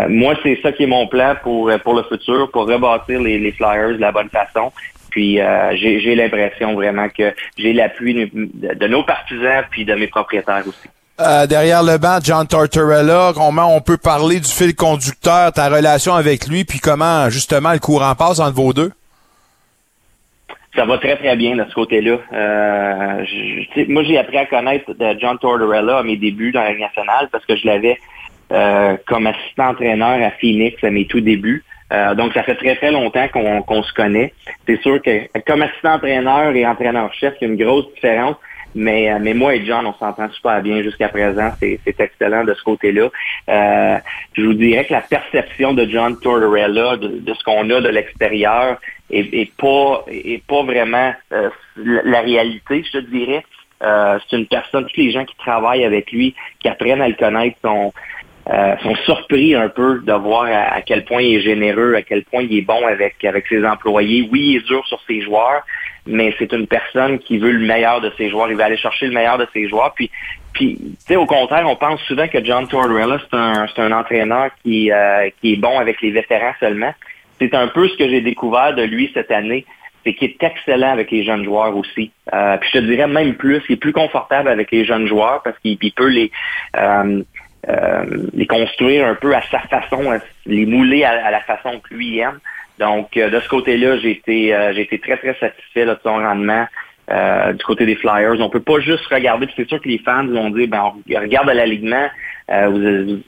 moi, c'est ça qui est mon plan pour, pour le futur, pour rebâtir les Flyers de la bonne façon. Puis euh, j'ai l'impression vraiment que j'ai l'appui de, nos partisans puis de mes propriétaires aussi. Euh, derrière le banc, John Tortorella, comment on peut parler du fil conducteur, ta relation avec lui, puis comment justement le courant passe entre vos deux? Ça va très très bien de ce côté-là. Euh, moi, j'ai appris à connaître John Tortorella à mes débuts dans la nationale parce que je l'avais comme assistant entraîneur à Phoenix à mes tout débuts. Euh, donc, ça fait très, très longtemps qu'on se connaît. C'est sûr que comme assistant-entraîneur et entraîneur-chef, il y a une grosse différence. Mais, euh, mais moi et John, on s'entend super bien jusqu'à présent. C'est excellent de ce côté-là. Euh, je vous dirais que la perception de John Tortorella, de, ce qu'on a de l'extérieur, est, pas, est pas vraiment la réalité, je te dirais. c'est une personne, tous les gens qui travaillent avec lui, qui apprennent à le connaître, sont, euh, sont surpris un peu de voir à, quel point il est généreux, à quel point il est bon avec, avec ses employés. Oui, il est dur sur ses joueurs, mais c'est une personne qui veut le meilleur de ses joueurs. Il va aller chercher le meilleur de ses joueurs. Puis, puis tu sais, au contraire, on pense souvent que John Tortorella, c'est un, un entraîneur qui, euh, qui est bon avec les vétérans seulement. C'est un peu ce que j'ai découvert de lui cette année c'est qu'il est excellent avec les jeunes joueurs aussi. Euh, puis je te dirais même plus, il est plus confortable avec les jeunes joueurs parce qu'il peut les euh, les construire un peu à sa façon, les mouler à, la façon que lui aime. Donc, euh, de ce côté-là, j'ai été, euh, j'ai été très, très satisfait de son rendement. du côté des Flyers. On peut pas juste regarder, c'est sûr que les fans vont dire, ben, on regarde l'alignement, vous ne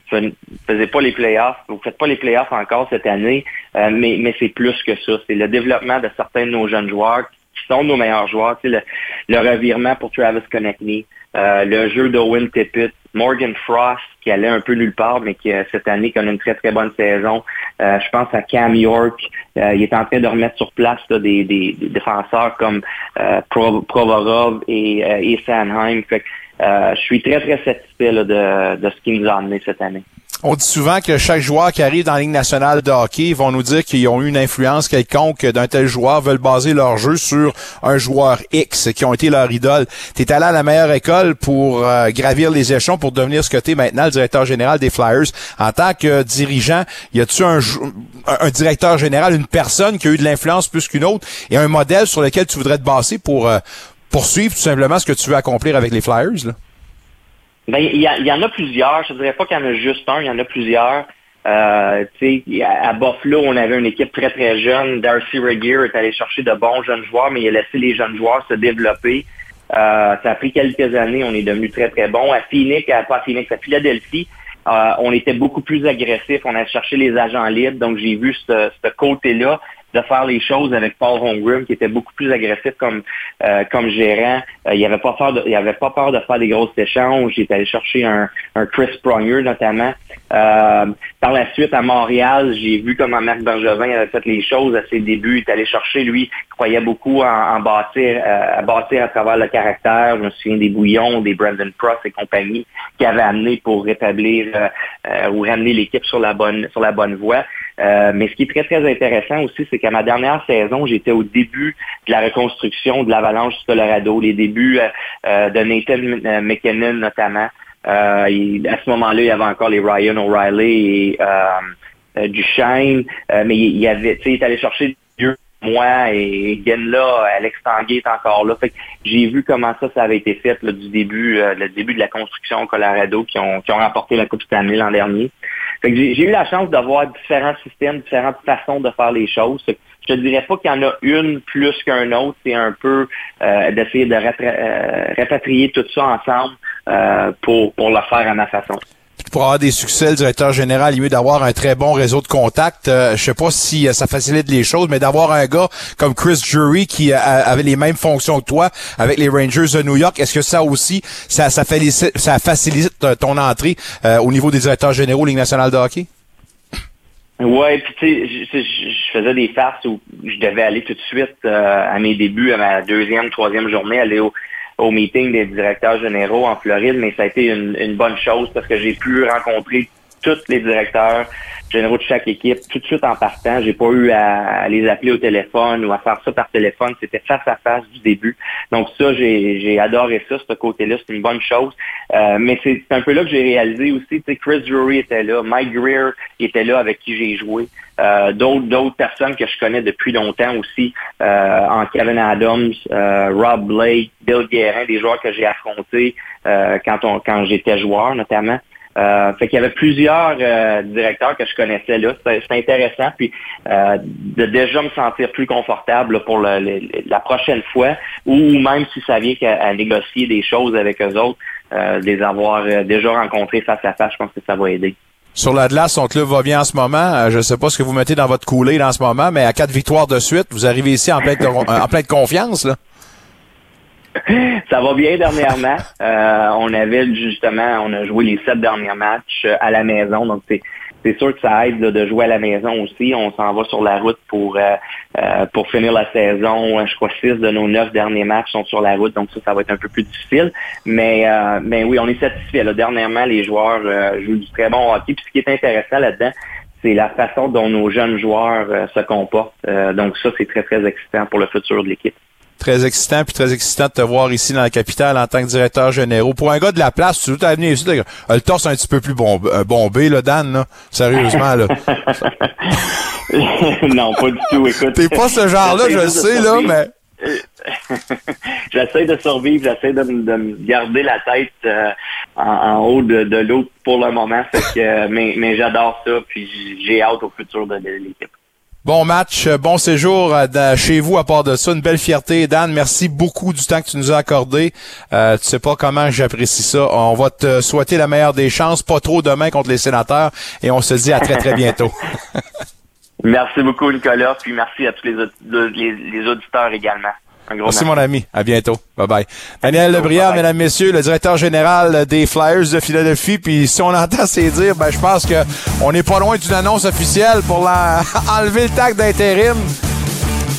faisiez pas les playoffs, vous faites pas les playoffs encore cette année, mais, mais c'est plus que ça. C'est le développement de certains de nos jeunes joueurs sont nos meilleurs joueurs. Le, le revirement pour Travis Connectney, euh, le jeu d'Owen Tippett, Morgan Frost, qui allait un peu nulle part, mais qui cette année connaît une très très bonne saison. Euh, je pense à Cam York. Euh, il est en train de remettre sur place des, défenseurs comme Provorov et, et Sanheim. je suis très très satisfait de, de ce qu'il nous a amené cette année. On dit souvent que chaque joueur qui arrive dans la Ligue nationale de hockey vont nous dire qu'ils ont eu une influence quelconque d'un tel joueur, veulent baser leur jeu sur un joueur X qui ont été leur idole. Tu es allé à la meilleure école pour euh, gravir les échelons pour devenir ce que maintenant, le directeur général des Flyers. En tant que dirigeant, y a-tu un, un directeur général, une personne qui a eu de l'influence plus qu'une autre et un modèle sur lequel tu voudrais te baser pour euh, poursuivre tout simplement ce que tu veux accomplir avec les Flyers? Là? Ben, il y, en a plusieurs. Je ne dirais pas qu'il y en a juste un, il y en a plusieurs. Euh, à, Buffalo, on avait une équipe très, très jeune. Darcy Regier est allé chercher de bons jeunes joueurs, mais il a laissé les jeunes joueurs se développer. Euh, ça a pris quelques années, on est devenu très, très bon. À Phoenix, à, pas à Phoenix, à Philadelphie, euh, on était beaucoup plus agressif. On a cherché les agents libres, donc j'ai vu ce côté-là de faire les choses avec Paul Holmgren, qui était beaucoup plus agressif comme euh, comme gérant. Euh, il avait pas peur de, il avait pas peur de faire des grosses échanges. Il est allé chercher un, un Chris Pronger notamment. Euh, par la suite, à Montréal, j'ai vu comment Marc Bergevin avait fait les choses à ses débuts. Il est allé chercher, lui, croyait beaucoup en, bâtir, à bâtir à travers le caractère. Je me souviens des Bouillons, des Brandon Pross et compagnie qui avaient amené pour rétablir ou ramener l'équipe sur la bonne sur la bonne voie. Euh, mais ce qui est très, très intéressant aussi, c'est qu'à ma dernière saison, j'étais au début de la reconstruction de l'Avalanche du Colorado, les débuts euh, euh, de Nathan McKinnon notamment. à ce moment-là, il y avait encore les Ryan O'Reilly et Duchesne, mais il y avait, tu sais, allé chercher moi et là, Alex Tanguay est encore là. Fait j'ai vu comment ça, ça avait été fait du début, le début de la construction au Colorado qui ont, qui ont remporté la Coupe Stanley l'an dernier j'ai eu la chance d'avoir différents systèmes, différentes façons de faire les choses. Je te dirais pas qu'il y en a une plus qu'un autre. C'est un peu euh, d'essayer de euh, répatrier tout ça ensemble euh, pour, pour le faire à ma façon. Pour avoir des succès, le directeur général, il est mieux d'avoir un très bon réseau de contacts. Euh, je sais pas si euh, ça facilite les choses, mais d'avoir un gars comme Chris Jury qui euh, avait les mêmes fonctions que toi avec les Rangers de New York, est-ce que ça aussi, ça, ça, facilite euh, ton entrée au niveau des directeurs généraux Ligue nationale de hockey? Ouais, puis tu sais, je faisais des farces où je devais aller tout de suite euh, à mes débuts, à ma deuxième, troisième journée, aller au, au meeting des directeurs généraux en Floride, mais ça a été une, bonne chose parce que j'ai pu rencontrer tous les directeurs généraux de chaque équipe tout de suite en partant. J'ai pas eu à, les appeler au téléphone ou à faire ça par téléphone. C'était face à face du début. Donc ça, j'ai adoré ça, ce côté-là. C'est une bonne chose. Euh, mais c'est un peu là que j'ai réalisé aussi. Chris Drury était là, Mike Greer était là avec qui j'ai joué. Euh, d'autres d'autres personnes que je connais depuis longtemps aussi, euh, en Kevin Adams, euh, Rob Blake, Bill Guérin, des joueurs que j'ai affrontés euh, quand on quand j'étais joueur notamment. Euh, fait qu'il y avait plusieurs euh, directeurs que je connaissais là. C'était intéressant. Puis euh, de déjà me sentir plus confortable pour la prochaine fois, ou même si ça vient à négocier des choses avec eux autres, les avoir déjà rencontrés face à face, je pense que ça va aider. Sur la glace, son club va bien en ce moment. Je sais pas ce que vous mettez dans votre coulée en ce moment, mais à quatre victoires de suite, vous arrivez ici en pleine, en pleine confiance. Là. Ça va bien dernièrement. Euh, on avait justement, on a joué les sept derniers matchs euh, à la maison, donc c'est sûr que ça aide de jouer à la maison aussi. On s'en va sur la route pour euh, pour finir la saison. Je crois six de nos neuf derniers matchs sont sur la route, donc ça, ça va être un peu plus difficile. Mais mais oui, on est satisfait. Dernièrement, les joueurs jouent du très bon hockey. Puis ce qui est intéressant là-dedans, c'est la façon dont nos jeunes joueurs se comportent. Donc ça, c'est très très excitant pour le futur de l'équipe. Très excitant, puis très excitant de te voir ici dans la capitale en tant que directeur général. Pour un gars de la place, tu dois venir ici, le torse un petit peu plus euh, bombé, là, Dan, là. Sérieusement, là. non, pas du tout. Écoute, T'es pas ce genre-là, je le sais, là, mais... j'essaie de survivre, j'essaie de, me- de me garder la tête euh, en, en haut de, de l'eau pour le moment. Fait que, euh, mais mais j'adore ça, puis j'ai hâte au futur de, de l'équipe. Bon match, euh, bon séjour euh, chez vous à part de ça. Une belle fierté. Dan, merci beaucoup du temps que tu nous as accordé. Euh, tu sais pas comment j'apprécie ça. On va te souhaiter la meilleure des chances. Pas trop demain contre les sénateurs. Et on se dit à très, très bientôt. Merci beaucoup, Nicolas, puis merci à tous les, les auditeurs également. Un gros Merci, merci. mon ami. À bientôt. Bye bye. Daniel Lebriard, mesdames, messieurs, le directeur général des Flyers de Philadelphie. Puis si on entend ces dire, ben, je pense que on n'est pas loin d'une annonce officielle pour la- enlever le tag d'intérim.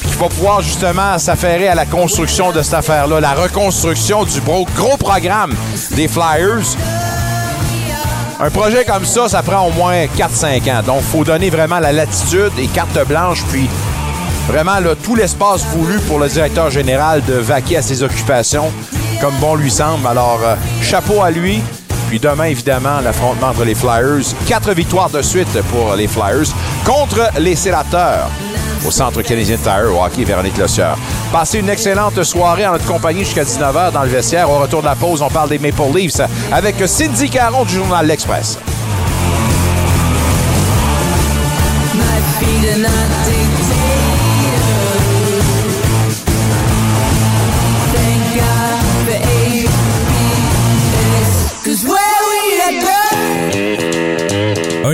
Puis qu'il va pouvoir justement s'affairer à la construction de cette affaire-là, la reconstruction du gros, gros programme des Flyers. Un projet comme ça, ça prend au moins 4-5 ans. Donc, faut donner vraiment la latitude et carte blanche, puis vraiment là, tout l'espace voulu pour le directeur général de vaquer à ses occupations comme bon lui semble. Alors, euh, chapeau à lui. Puis demain, évidemment, l'affrontement entre les Flyers. Quatre victoires de suite pour les Flyers contre les Sénateurs au Centre canadien de Tire au hockey Véronique Lossieur. Passez une excellente soirée en notre compagnie jusqu'à 19h dans le vestiaire. Au retour de la pause, on parle des Maple Leafs avec Cindy Caron du journal L'Express.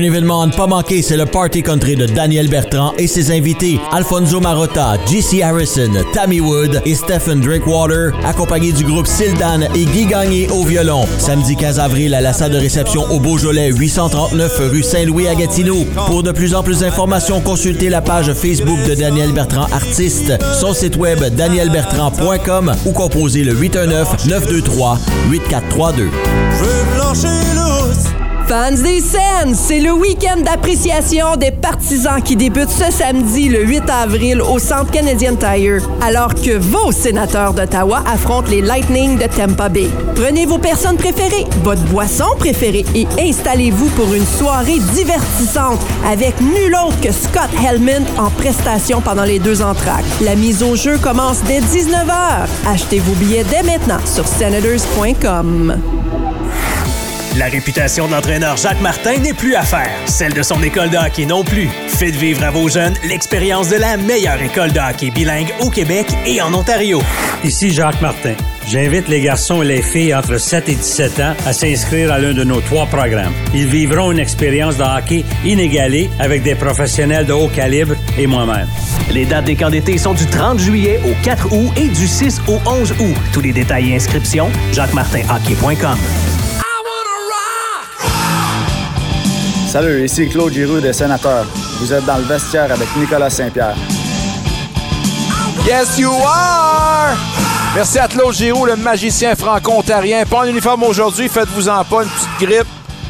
Événement à ne pas manquer, c'est le Party Country de Daniel Bertrand et ses invités Alfonso Marotta, J.C. Harrison, Tammy Wood et Stephen Drinkwater, accompagnés du groupe Sildan et Guy Gagné au violon. Samedi 15 avril à la salle de réception au Beaujolais, 839 rue Saint-Louis à Gatineau. Pour de plus en plus d'informations, consultez la page Facebook de Daniel Bertrand Artiste, son site web danielbertrand.com ou composez le 819 923 8432. Fans des scènes, c'est le week-end d'appréciation des partisans qui débute ce samedi le 8 avril au Centre Canadian Tire, alors que vos sénateurs d'Ottawa affrontent les Lightning de Tampa Bay. Prenez vos personnes préférées, votre boisson préférée et installez-vous pour une soirée divertissante avec nul autre que Scott Hellman en prestation pendant les deux entractes. La mise au jeu commence dès 19h. Achetez vos billets dès maintenant sur senators.com. La réputation de l'entraîneur Jacques Martin n'est plus à faire, celle de son école de hockey non plus. Faites vivre à vos jeunes l'expérience de la meilleure école de hockey bilingue au Québec et en Ontario. Ici Jacques Martin. J'invite les garçons et les filles entre 7 et 17 ans à s'inscrire à l'un de nos trois programmes. Ils vivront une expérience de hockey inégalée avec des professionnels de haut calibre et moi-même. Les dates des camps d'été sont du 30 juillet au 4 août et du 6 au 11 août. Tous les détails et inscriptions, jacquemartinhockey.com. Salut, ici Claude Giroux des Sénateurs. Vous êtes dans le vestiaire avec Nicolas Saint-Pierre. Yes, you are! Merci à Claude Giroux, le magicien franco-ontarien. Pas en uniforme aujourd'hui, faites-vous-en pas une petite grippe.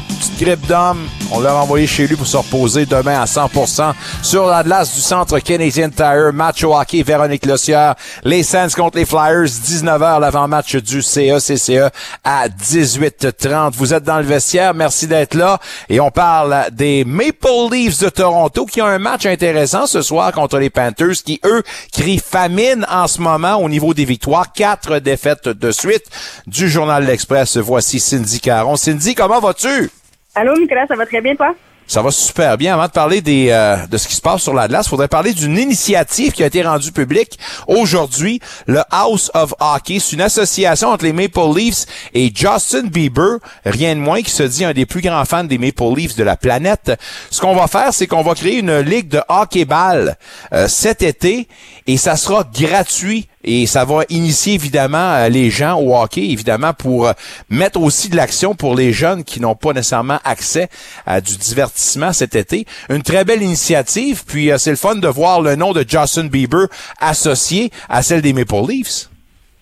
Une petite grippe d'homme. On l'a renvoyé chez lui pour se reposer demain à 100% sur la glace du centre Canadian Tire. Match au hockey, Véronique Lossière. Les Saints contre les Flyers, 19h l'avant-match du CECCE à 18h30. Vous êtes dans le vestiaire, merci d'être là. Et on parle des Maple Leafs de Toronto qui ont un match intéressant ce soir contre les Panthers qui, eux, crient famine en ce moment au niveau des victoires. Quatre défaites de suite du Journal L'Express. Voici Cindy Caron. Cindy, comment vas-tu? Allô, Nicolas, ça va très bien, toi? Ça va super bien. Avant de parler des, euh, de ce qui se passe sur la glace, faudrait parler d'une initiative qui a été rendue publique aujourd'hui, le House of Hockey. C'est une association entre les Maple Leafs et Justin Bieber, rien de moins, qui se dit un des plus grands fans des Maple Leafs de la planète. Ce qu'on va faire, c'est qu'on va créer une ligue de hockey-ball euh, cet été et ça sera gratuit et ça va initier évidemment euh, les gens au hockey, évidemment, pour euh, mettre aussi de l'action pour les jeunes qui n'ont pas nécessairement accès à du divertissement cet été. Une très belle initiative, puis euh, c'est le fun de voir le nom de Justin Bieber associé à celle des Maple Leafs.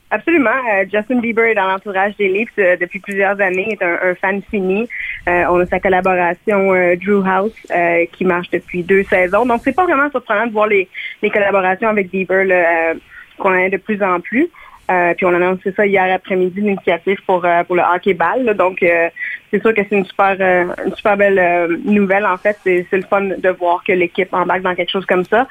Absolument. Justin Bieber est dans l'entourage des Leafs depuis plusieurs années, est un, fan fini. on a sa collaboration Drew House qui marche depuis deux saisons. Donc, c'est pas vraiment surprenant de voir les, collaborations avec Bieber. Qu'on a de plus en plus. Euh, puis on a annoncé ça hier après-midi, l'initiative pour, euh, pour le hockey-ball. Donc, euh, c'est sûr que c'est une super, super belle nouvelle. En fait, c'est le fun de voir que l'équipe embarque dans quelque chose comme ça.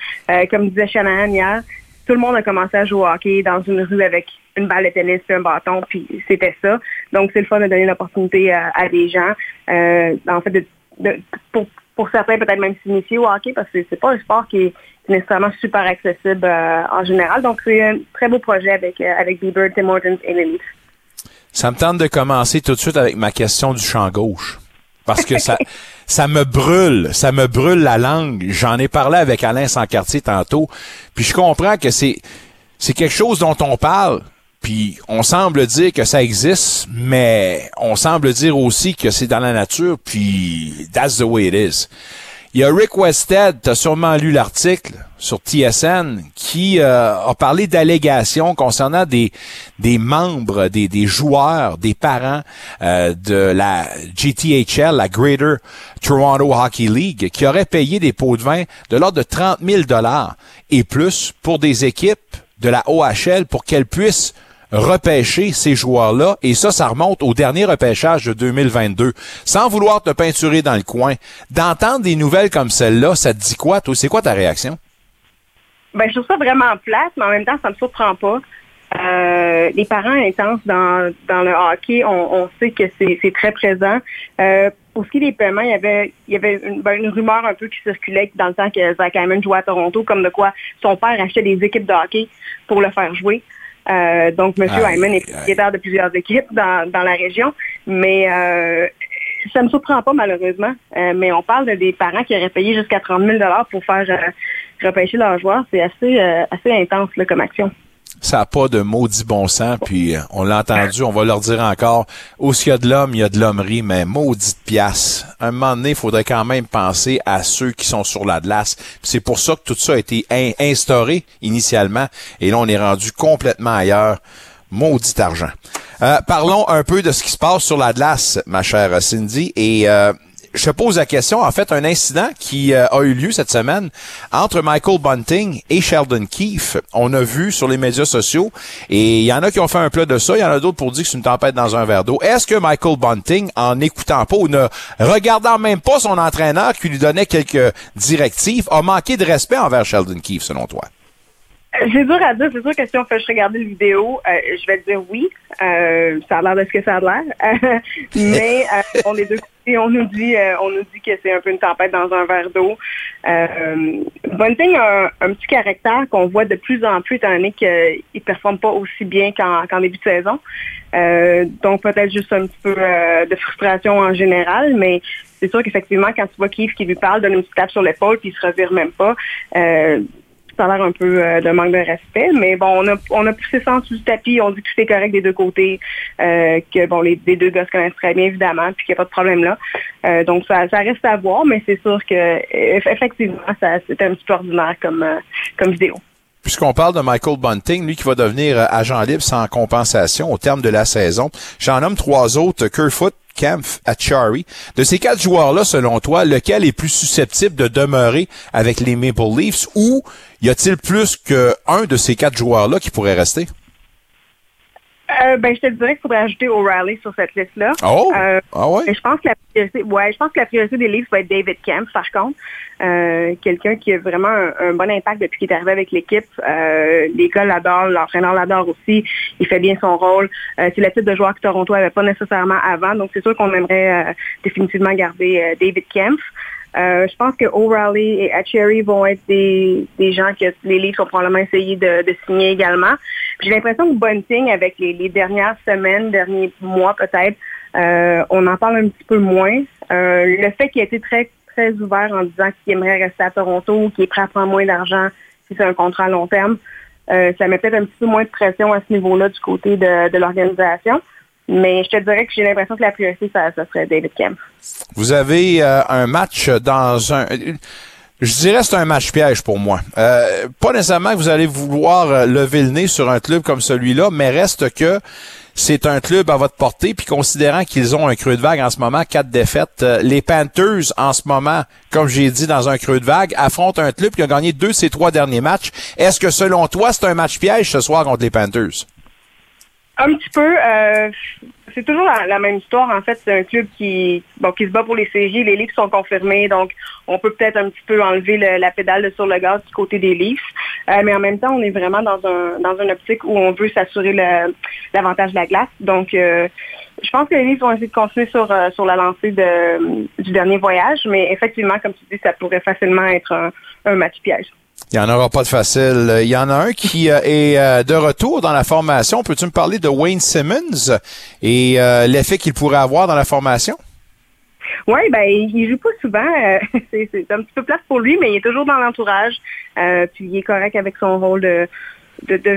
comme disait Shanahan hier, tout le monde a commencé à jouer au hockey dans une rue avec une balle de tennis et un bâton, puis c'était ça. Donc, c'est le fun de donner l'opportunité à, des gens, en fait, de, pour pour certains peut-être même s'initier au hockey parce que c'est pas un sport qui est nécessairement super accessible euh, en général. Donc c'est un très beau projet avec, euh, avec Bieber, Tim Hortons et Ça me tente de commencer tout de suite avec ma question du champ gauche. Parce que ça, ça me brûle, ça me brûle la langue. J'en ai parlé avec Alain Sancartier tantôt. Puis je comprends que c'est, c'est quelque chose dont on parle, puis on semble dire que ça existe, mais on semble dire aussi que c'est dans la nature, puis that's the way it is. Il y a Rick Westhead, tu as sûrement lu l'article sur TSN, qui euh, a parlé d'allégations concernant des, des membres, des, des joueurs, des parents euh, de la GTHL, la Greater Toronto Hockey League, qui auraient payé des pots de vin de l'ordre de 30 000 dollars et plus pour des équipes de la OHL pour qu'elles puissent repêcher ces joueurs-là. Et ça, ça remonte au dernier repêchage de 2022. Sans vouloir te peinturer dans le coin, d'entendre des nouvelles comme celle-là, ça te dit quoi, toi? C'est quoi ta réaction? Ben, je trouve ça vraiment plate, mais en même temps, ça me surprend pas. Euh, les parents intenses dans, dans le hockey, on, sait que c'est très présent. Euh, pour ce qui est des paiements, il y avait, il y avait une, ben, une, rumeur un peu qui circulait dans le temps que Zach Hyman jouait à Toronto, comme de quoi son père achetait des équipes de hockey pour le faire jouer. Euh, donc, M. Hyman est propriétaire de plusieurs équipes dans, dans la région, mais euh, ça ne me surprend pas malheureusement. Euh, mais on parle de des parents qui auraient payé jusqu'à 30 000 pour faire repêcher leurs joueurs. C'est assez, assez intense là, comme action ça n'a pas de maudit bon sens, puis on l'a entendu, on va leur dire encore, où s'il y a de l'homme, il y a de l'hommerie, mais maudite pièce. Un moment donné, il faudrait quand même penser à ceux qui sont sur la glace. C'est pour ça que tout ça a été instauré initialement, et là, on est rendu complètement ailleurs. Maudit argent. Euh, parlons un peu de ce qui se passe sur la glace, ma chère Cindy, et... Euh, je pose la question, en fait, un incident qui euh, a eu lieu cette semaine entre Michael Bunting et Sheldon Keefe. On a vu sur les médias sociaux, et il y en a qui ont fait un plat de ça, il y en a d'autres pour dire que c'est une tempête dans un verre d'eau. Est-ce que Michael Bunting, en n'écoutant pas ou ne regardant même pas son entraîneur qui lui donnait quelques directives, a manqué de respect envers Sheldon Keefe, selon toi? C'est dur à dire. C'est sûr que si on fait juste regarder le vidéo, euh, je vais dire oui. Euh, ça a l'air de ce que ça a l'air. Mais euh, on est deux côtés, on nous dit, on nous dit que c'est un peu une tempête dans un verre d'eau. Bunting a un, petit caractère qu'on voit de plus en plus, étant donné qu'il ne performe pas aussi bien qu'en début de saison. Donc peut-être juste un petit peu de frustration en général, mais c'est sûr qu'effectivement, quand tu vois Keith qui lui parle, donne une petite tape sur l'épaule, puis il se revire même pas. Ça a l'air un peu euh, de manque de respect, mais bon, on a, on a poussé ça en dessous du tapis, on dit que c'est correct des deux côtés, euh, que bon, les, deux gars se connaissent très bien, évidemment, puis qu'il n'y a pas de problème là. Euh, donc, ça, ça reste à voir, mais c'est sûr que effectivement, ça, c'était un petit peu ordinaire comme, euh, comme vidéo. Puisqu'on parle de Michael Bunting, lui qui va devenir euh, agent libre sans compensation au terme de la saison, j'en nomme trois autres, Kerfoot, De ces quatre joueurs-là, selon toi, lequel est plus susceptible de demeurer avec les Maple Leafs ou y a-t-il plus qu'un de ces quatre joueurs-là qui pourrait rester? Euh, ben, je te dirais qu'il faudrait ajouter O'Reilly sur cette liste-là. Oh! Euh, Ah ouais? je pense que la priorité, ouais, je pense que la priorité des Leafs va être David Kemp, par contre. Euh, quelqu'un qui a vraiment un, un bon impact depuis qu'il est arrivé avec l'équipe. Euh, les gars l'adorent, l'entraîneur l'adore aussi. Il fait bien son rôle. Euh, c'est le type de joueur que Toronto avait pas nécessairement avant. Donc, c'est sûr qu'on aimerait euh, définitivement garder euh, David Kemp. Euh, je pense que O'Reilly et Acheri vont être des, des gens que les Leafs ont probablement essayé de, de signer également. J'ai l'impression que Bunting, avec les, les dernières semaines, derniers mois peut-être, euh, on en parle un petit peu moins. Euh, le fait qu'il ait été très très ouvert en disant qu'il aimerait rester à Toronto, qu'il est prêt à prendre moins d'argent si c'est un contrat à long terme, euh, ça met peut-être un petit peu moins de pression à ce niveau-là du côté de, de l'organisation. Mais je te dirais que j'ai l'impression que la priorité, ça, ça serait David Kemp. Vous avez euh, un match dans un... Je dirais c'est un match piège pour moi. Euh, pas nécessairement que vous allez vouloir euh, lever le nez sur un club comme celui-là, mais reste que c'est un club à votre portée, puis considérant qu'ils ont un creux de vague en ce moment, quatre défaites, euh, les Panthers en ce moment, comme j'ai dit, dans un creux de vague, affrontent un club qui a gagné deux de ses trois derniers matchs. Est-ce que selon toi, c'est un match piège ce soir contre les Panthers? Un petit peu. euh, c'est toujours la, même histoire. En fait, c'est un club qui, bon, qui se bat pour les séries. Les Leafs sont confirmés, donc on peut peut-être un petit peu enlever le- la pédale sur le gaz du côté des Leafs. Euh, mais en même temps, on est vraiment dans un dans une optique où on veut s'assurer l'avantage de la glace. Donc, euh, je pense que les Leafs vont essayer de continuer sur sur la lancée du dernier voyage. Mais effectivement, comme tu dis, ça pourrait facilement être un, un match piège. Il n'y en aura pas de facile. Il y en a un qui euh, est euh, de retour dans la formation. Peux-tu me parler de Wayne Simmons et euh, l'effet qu'il pourrait avoir dans la formation? Oui, ben il joue pas souvent. c'est un petit peu place pour lui, mais il est toujours dans l'entourage. Puis il est correct avec son rôle de,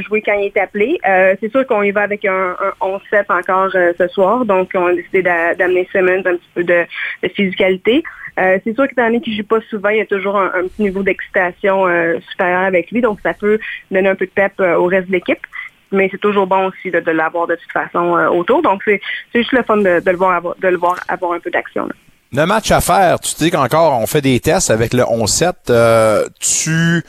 jouer quand il est appelé. C'est sûr qu'on y va avec un, un 11-7 encore ce soir. Donc on a décidé d'a- d'amener Simmons un petit peu de, de physicalité. Euh, c'est sûr qu'étant donné qu'il joue pas souvent, il y a toujours un, un petit niveau d'excitation euh, supérieur avec lui. Donc ça peut donner un peu de pep euh, au reste de l'équipe. Mais c'est toujours bon aussi de, de l'avoir de toute façon autour. Donc c'est c'est juste le fun de, de le voir avoir, de le voir avoir un peu d'action. Le match à faire, tu dis qu'encore on fait des tests avec le 11-7. euh, tu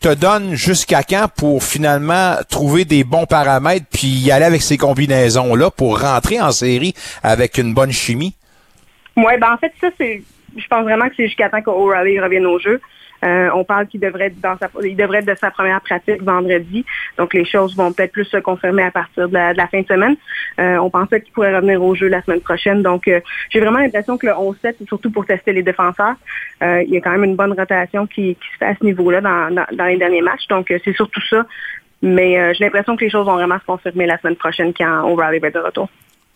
te donnes jusqu'à quand pour finalement trouver des bons paramètres puis y aller avec ces combinaisons-là pour rentrer en série avec une bonne chimie? Oui, ben en fait, ça, c'est. Je pense vraiment que c'est jusqu'à temps qu'O'Reilly revienne au jeu. Euh, on parle qu'il devrait être dans sa il devrait être de sa première pratique vendredi. Donc les choses vont peut-être plus se confirmer à partir de la, fin de semaine. Euh, on pensait qu'il pourrait revenir au jeu la semaine prochaine. Donc euh, j'ai vraiment l'impression que le 11-7, c'est surtout pour tester les défenseurs. Il y a quand même une bonne rotation qui, se fait à ce niveau-là dans, dans, les derniers matchs. Donc c'est surtout ça. Mais j'ai l'impression que les choses vont vraiment se confirmer la semaine prochaine quand O'Reilly va être de retour.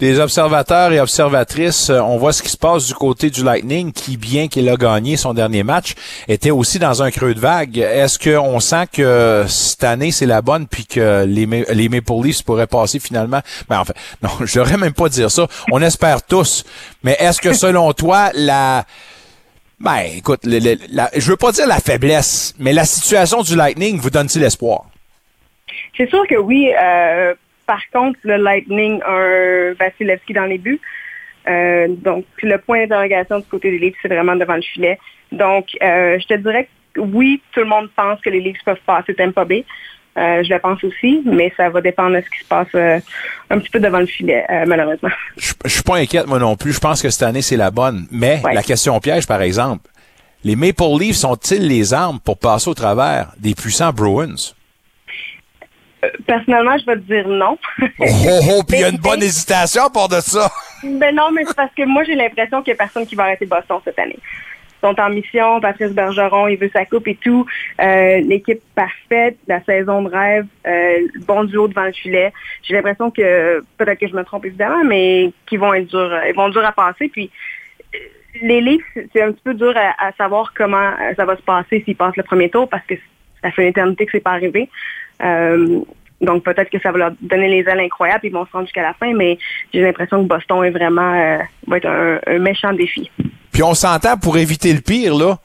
Des observateurs et observatrices, euh, on voit ce qui se passe du côté du Lightning, qui, bien qu'il a gagné son dernier match, était aussi dans un creux de vague. Est-ce qu'on sent que cette année, c'est la bonne, puis que les, les Maple Leafs pourraient passer finalement? Ben, en fait, non, je devrais même pas dire ça. On espère tous. Mais est-ce que selon toi, la... Ben, écoute, le- le- la- je veux pas dire la faiblesse, mais la situation du Lightning vous donne-t-il espoir? C'est sûr que oui. euh, par contre, le Lightning a un Vasilevski dans les buts. Euh, donc, le point d'interrogation du côté des Leafs, c'est vraiment devant le filet. Donc, euh, je te dirais que oui, tout le monde pense que les Leafs peuvent passer Tampa Bay. Euh, je le pense aussi, mais ça va dépendre de ce qui se passe euh, un petit peu devant le filet, euh, malheureusement. Je, je suis pas inquiète, moi non plus. Je pense que cette année, c'est la bonne. Mais la question piège, par exemple, les Maple Leafs sont-ils les armes pour passer au travers des puissants Bruins? Euh, personnellement, je vais te dire non. Oh, oh, oh, puis il y a une bonne hésitation pour de ça. Ben non, mais c'est parce que moi, j'ai l'impression qu'il n'y a personne qui va arrêter Boston cette année. Ils sont en mission, Patrice Bergeron, il veut sa coupe et tout. Euh, L'équipe parfaite, la saison de rêve, euh, le bon duo devant le filet. J'ai l'impression que, peut-être que je me trompe évidemment, mais qu'ils vont être durs, ils vont être durs à passer. Puis euh, les Leafs, c'est un petit peu dur à, à savoir comment euh, ça va se passer s'ils passent le premier tour parce que ça fait une éternité que c'est pas arrivé. Euh, donc peut-être que ça va leur donner les ailes incroyables, ils vont se rendre jusqu'à la fin, mais j'ai l'impression que Boston est vraiment euh, va être un, un méchant défi. Puis on s'entend pour éviter le pire, là.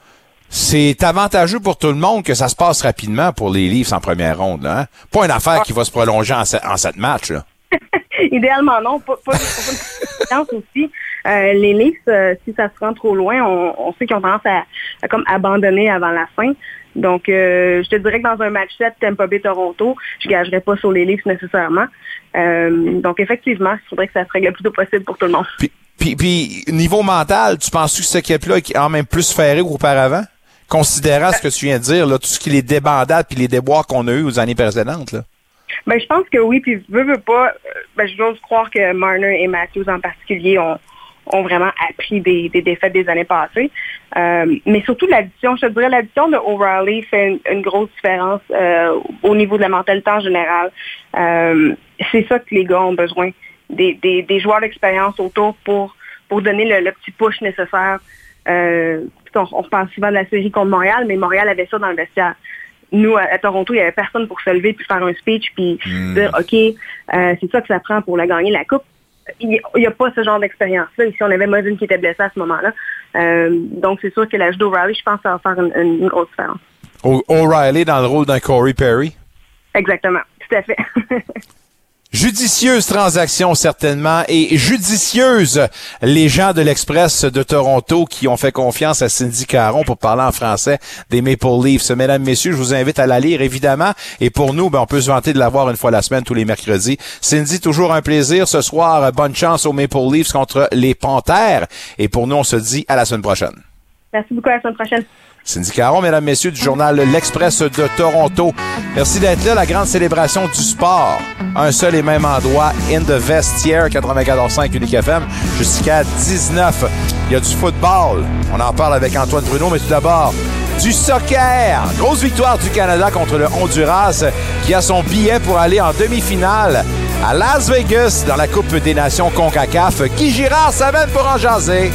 C'est avantageux pour tout le monde que ça se passe rapidement pour les Leafs en première ronde. Là, hein? Pas une affaire qui va se prolonger en, en sept matchs. Là. Idéalement non, pas, pas, pas aussi. Euh, les Leafs, euh, si ça se rend trop loin, on, sait qu'ils ont tendance à, comme abandonner avant la fin. Donc, euh, je te dirais que dans un match 7 Tampa Bay Toronto, je gagerais pas sur les Leafs nécessairement. Donc, effectivement, il faudrait que ça se règle le plus tôt possible pour tout le monde. Puis, niveau mental, tu penses que cette équipe-là est quand même plus ferrée qu'auparavant? Considérant ce que tu viens de dire, tout ce qui est les débandades puis les déboires qu'on a eu aux années précédentes. Ben, je pense que oui, puis veux, veux pas, euh, ben, je dois croire que Marner et Matthews en particulier ont, vraiment appris des, défaites des années passées. Euh, mais surtout l'addition, je te dirais, l'addition de O'Reilly fait une, grosse différence euh, au niveau de la mentalité en général. C'est ça que les gars ont besoin. Des, joueurs d'expérience autour pour, donner le, petit push nécessaire. On, on parle souvent de la série contre Montréal, mais Montréal avait ça dans le vestiaire nous, à, à Toronto, il y avait personne pour se lever puis faire un speech puis dire, OK, euh, c'est ça que ça prend pour la gagner la Coupe. Il n'y a pas ce genre d'expérience-là. Ici, on avait Modine qui était blessé à ce moment-là. Euh, donc, c'est sûr que l'âge d'O'Reilly, je pense, ça va faire une, une- grosse différence. O'Reilly dans le rôle d'un Corey Perry? Exactement. Tout à fait. Judicieuse transaction certainement et judicieuse les gens de l'Express de Toronto qui ont fait confiance à Cindy Caron pour parler en français des Maple Leafs. Mesdames, Messieurs, je vous invite à la lire évidemment et pour nous, ben, on peut se vanter de la voir une fois la semaine tous les mercredis. Cindy, toujours un plaisir. Ce soir, bonne chance aux Maple Leafs contre les Panthères et pour nous, on se dit à la semaine prochaine. Merci beaucoup. À la semaine prochaine. Cindy Caron, mesdames, messieurs, du journal L'Express de Toronto. Merci d'être là, la grande célébration du sport. Un seul et même endroit, in the vestiaire, 94.5 Unique FM, jusqu'à 19. Il y a du football. On en parle avec Antoine Bruno, mais tout d'abord, du soccer. Grosse victoire du Canada contre le Honduras, qui a son billet pour aller en demi-finale à Las Vegas dans la Coupe des Nations CONCACAF. Guy Girard s'amène pour en jaser.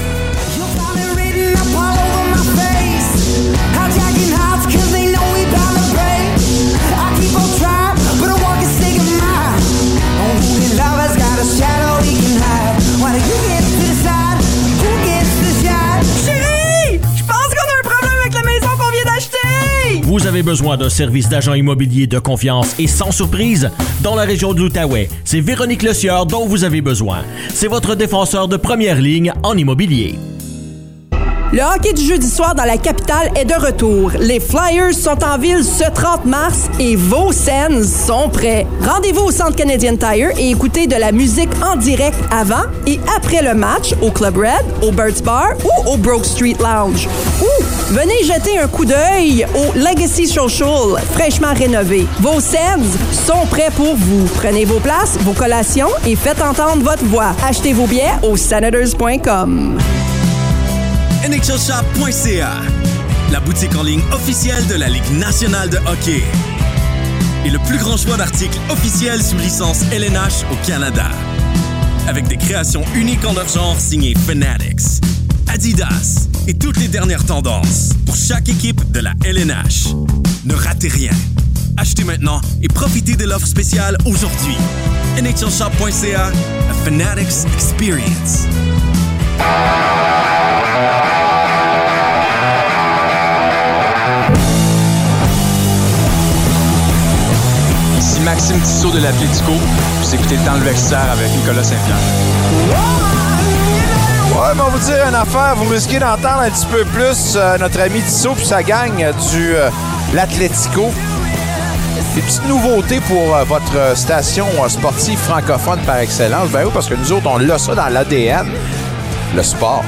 Vous avez besoin d'un service d'agent immobilier de confiance et sans surprise? Dans la région de l'Outaouais, c'est Véronique Le Sieur dont vous avez besoin. C'est votre défenseur de première ligne en immobilier. Le hockey du jeudi soir dans la capitale est de retour. Les Flyers sont en ville ce 30 mars et vos scènes sont prêts. Rendez-vous au Centre Canadian Tire et écoutez de la musique en direct avant et après le match au Club Red, au Birds Bar ou au Broke Street Lounge. Ou venez jeter un coup d'œil au Legacy Social, fraîchement rénové. Vos scènes sont prêts pour vous. Prenez vos places, vos collations et faites entendre votre voix. Achetez vos billets au senators.com. NHLShop.ca, la boutique en ligne officielle de la Ligue nationale de hockey. Et le plus grand choix d'articles officiels sous licence LNH au Canada. Avec des créations uniques en leur genre signées Fanatics, Adidas et toutes les dernières tendances pour chaque équipe de la LNH. Ne ratez rien. Achetez maintenant et profitez de l'offre spéciale aujourd'hui. NHLShop.ca, a Fanatics Experience. Maxime Tissot de l'Atlético. Vous écoutez Dans le vestiaire avec Nicolas Saint-Pierre. Ouais, mais on vous dire une affaire. Vous risquez d'entendre un petit peu plus euh, notre ami Tissot puis sa gang du euh, l'Atlético. Des petites nouveautés pour euh, votre station euh, sportive francophone par excellence. Ben oui, parce que nous autres, on l'a ça dans l'ADN, le sport.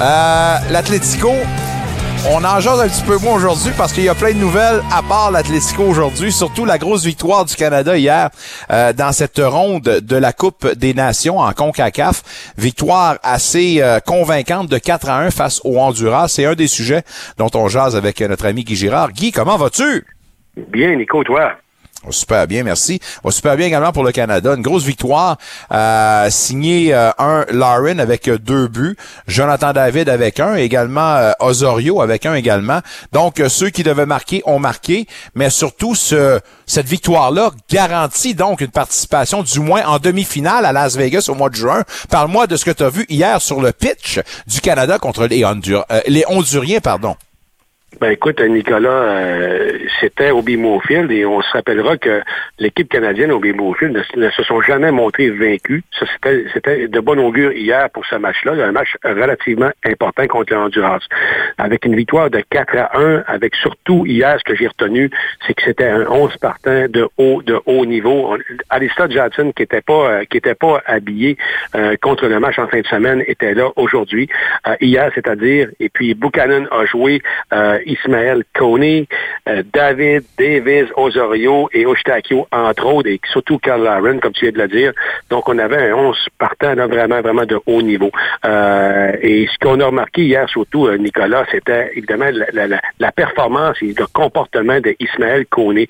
L'Atlético On en jase un petit peu moins aujourd'hui parce qu'il y a plein de nouvelles à part l'Atlético aujourd'hui, surtout la grosse victoire du Canada hier euh, dans cette ronde de la Coupe des Nations en CONCACAF. Victoire assez euh, convaincante de 4 à 1 face au Honduras. C'est un des sujets dont on jase avec notre ami Guy Girard. Guy, comment vas-tu? Bien, Nico, toi? Super bien, merci. Super bien également pour le Canada. Une grosse victoire. Euh, signé euh, un Lauren avec euh, deux buts. Jonathan David avec un. Également euh, Osorio avec un également. Donc, ceux qui devaient marquer ont marqué. Mais surtout, ce, cette victoire-là garantit donc une participation du moins en demi-finale à Las Vegas au mois de juin. Parle-moi de ce que tu as vu hier sur le pitch du Canada contre les, Hondur les Honduriens. pardon. Ben écoute, Nicolas, euh, c'était au Field et on se rappellera que l'équipe canadienne au Field ne, ne, se sont jamais montrés vaincus. Ça, c'était, de bon augure hier pour ce match-là, un match relativement important contre le Honduras. Avec une victoire de 4 à 1, avec surtout hier, ce que j'ai retenu, c'est que c'était un 11 partant de haut, de haut niveau. Alistair Johnson, qui était pas, euh, qui pas habillé euh, contre le match en fin de semaine, était là aujourd'hui. hier, c'est-à-dire, et puis Buchanan a joué Ismaël Coney, euh, David, Davis, Osorio et Ostakio, entre autres, et surtout Carl Laren, comme tu viens de le dire. Donc, on avait un 11 partant vraiment, vraiment de haut niveau. Euh, et ce qu'on a remarqué hier, surtout, euh, Nicolas, c'était évidemment la, performance et le comportement d'Ismaël Coney.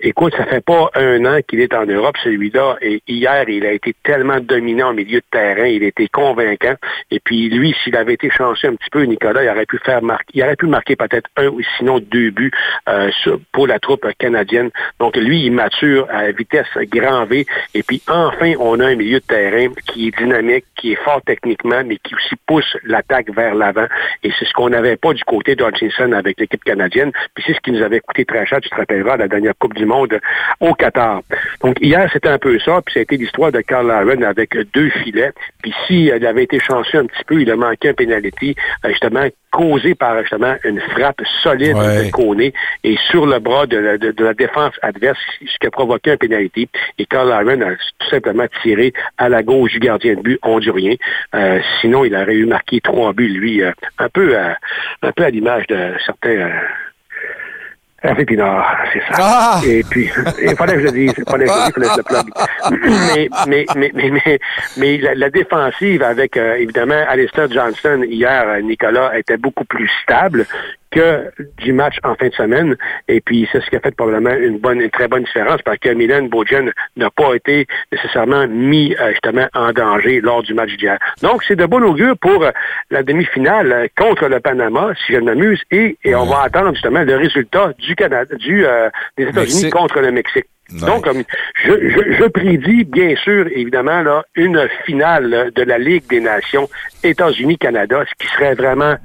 écoute, ça fait pas un an qu'il est en Europe, celui-là, et hier, il a été tellement dominant au milieu de terrain, il était convaincant. Et puis, lui, s'il avait été chanceux un petit peu, Nicolas, il aurait pu faire marquer, il aurait pu marquer peut-être un ou sinon deux buts euh, pour la troupe canadienne. Donc lui, il mature à vitesse grand V. Et puis enfin, on a un milieu de terrain qui est dynamique, qui est fort techniquement, mais qui aussi pousse l'attaque vers l'avant. Et c'est ce qu'on n'avait pas du côté d'Hutchinson avec l'équipe canadienne. Puis c'est ce qui nous avait coûté très cher, tu te rappelleras, la dernière Coupe du Monde au Qatar. Donc hier, c'était un peu ça. Puis ça a été l'histoire de Carl Aaron avec deux filets. Puis s'il avait été chanceux un petit peu, il a manqué un penalty, euh, justement, causé par justement une frappe solide de Kone et sur le bras de la, de, la, défense adverse, ce qui a provoqué un pénalité. Et Carl Aaron a tout simplement tiré à la gauche du gardien de but hondurien. Euh, sinon, il aurait eu marqué trois buts, lui, euh, un peu euh, un peu à l'image de certains Pinard, c'est ça. Ah! Et puis, il fallait que je le dise, il fallait que je, le plug. Mais, mais, mais, mais, mais, mais la, la, défensive avec, euh, évidemment, Alistair Johnson, hier, Nicolas, était beaucoup plus stable que du match en fin de semaine. Et puis, c'est ce qui a fait probablement une bonne, une très bonne différence parce que Milan Bojan n'a pas été nécessairement mis euh, justement en danger lors du match d'hier. Donc, c'est de bon augure pour euh, la demi-finale euh, contre le Panama, si je ne m'amuse, et, et on va attendre justement le résultat du Canada, du, des États-Unis contre le Mexique. Donc, je, je, je, prédis, bien sûr, évidemment, là, une finale de la Ligue des Nations États-Unis-Canada, ce qui serait vraiment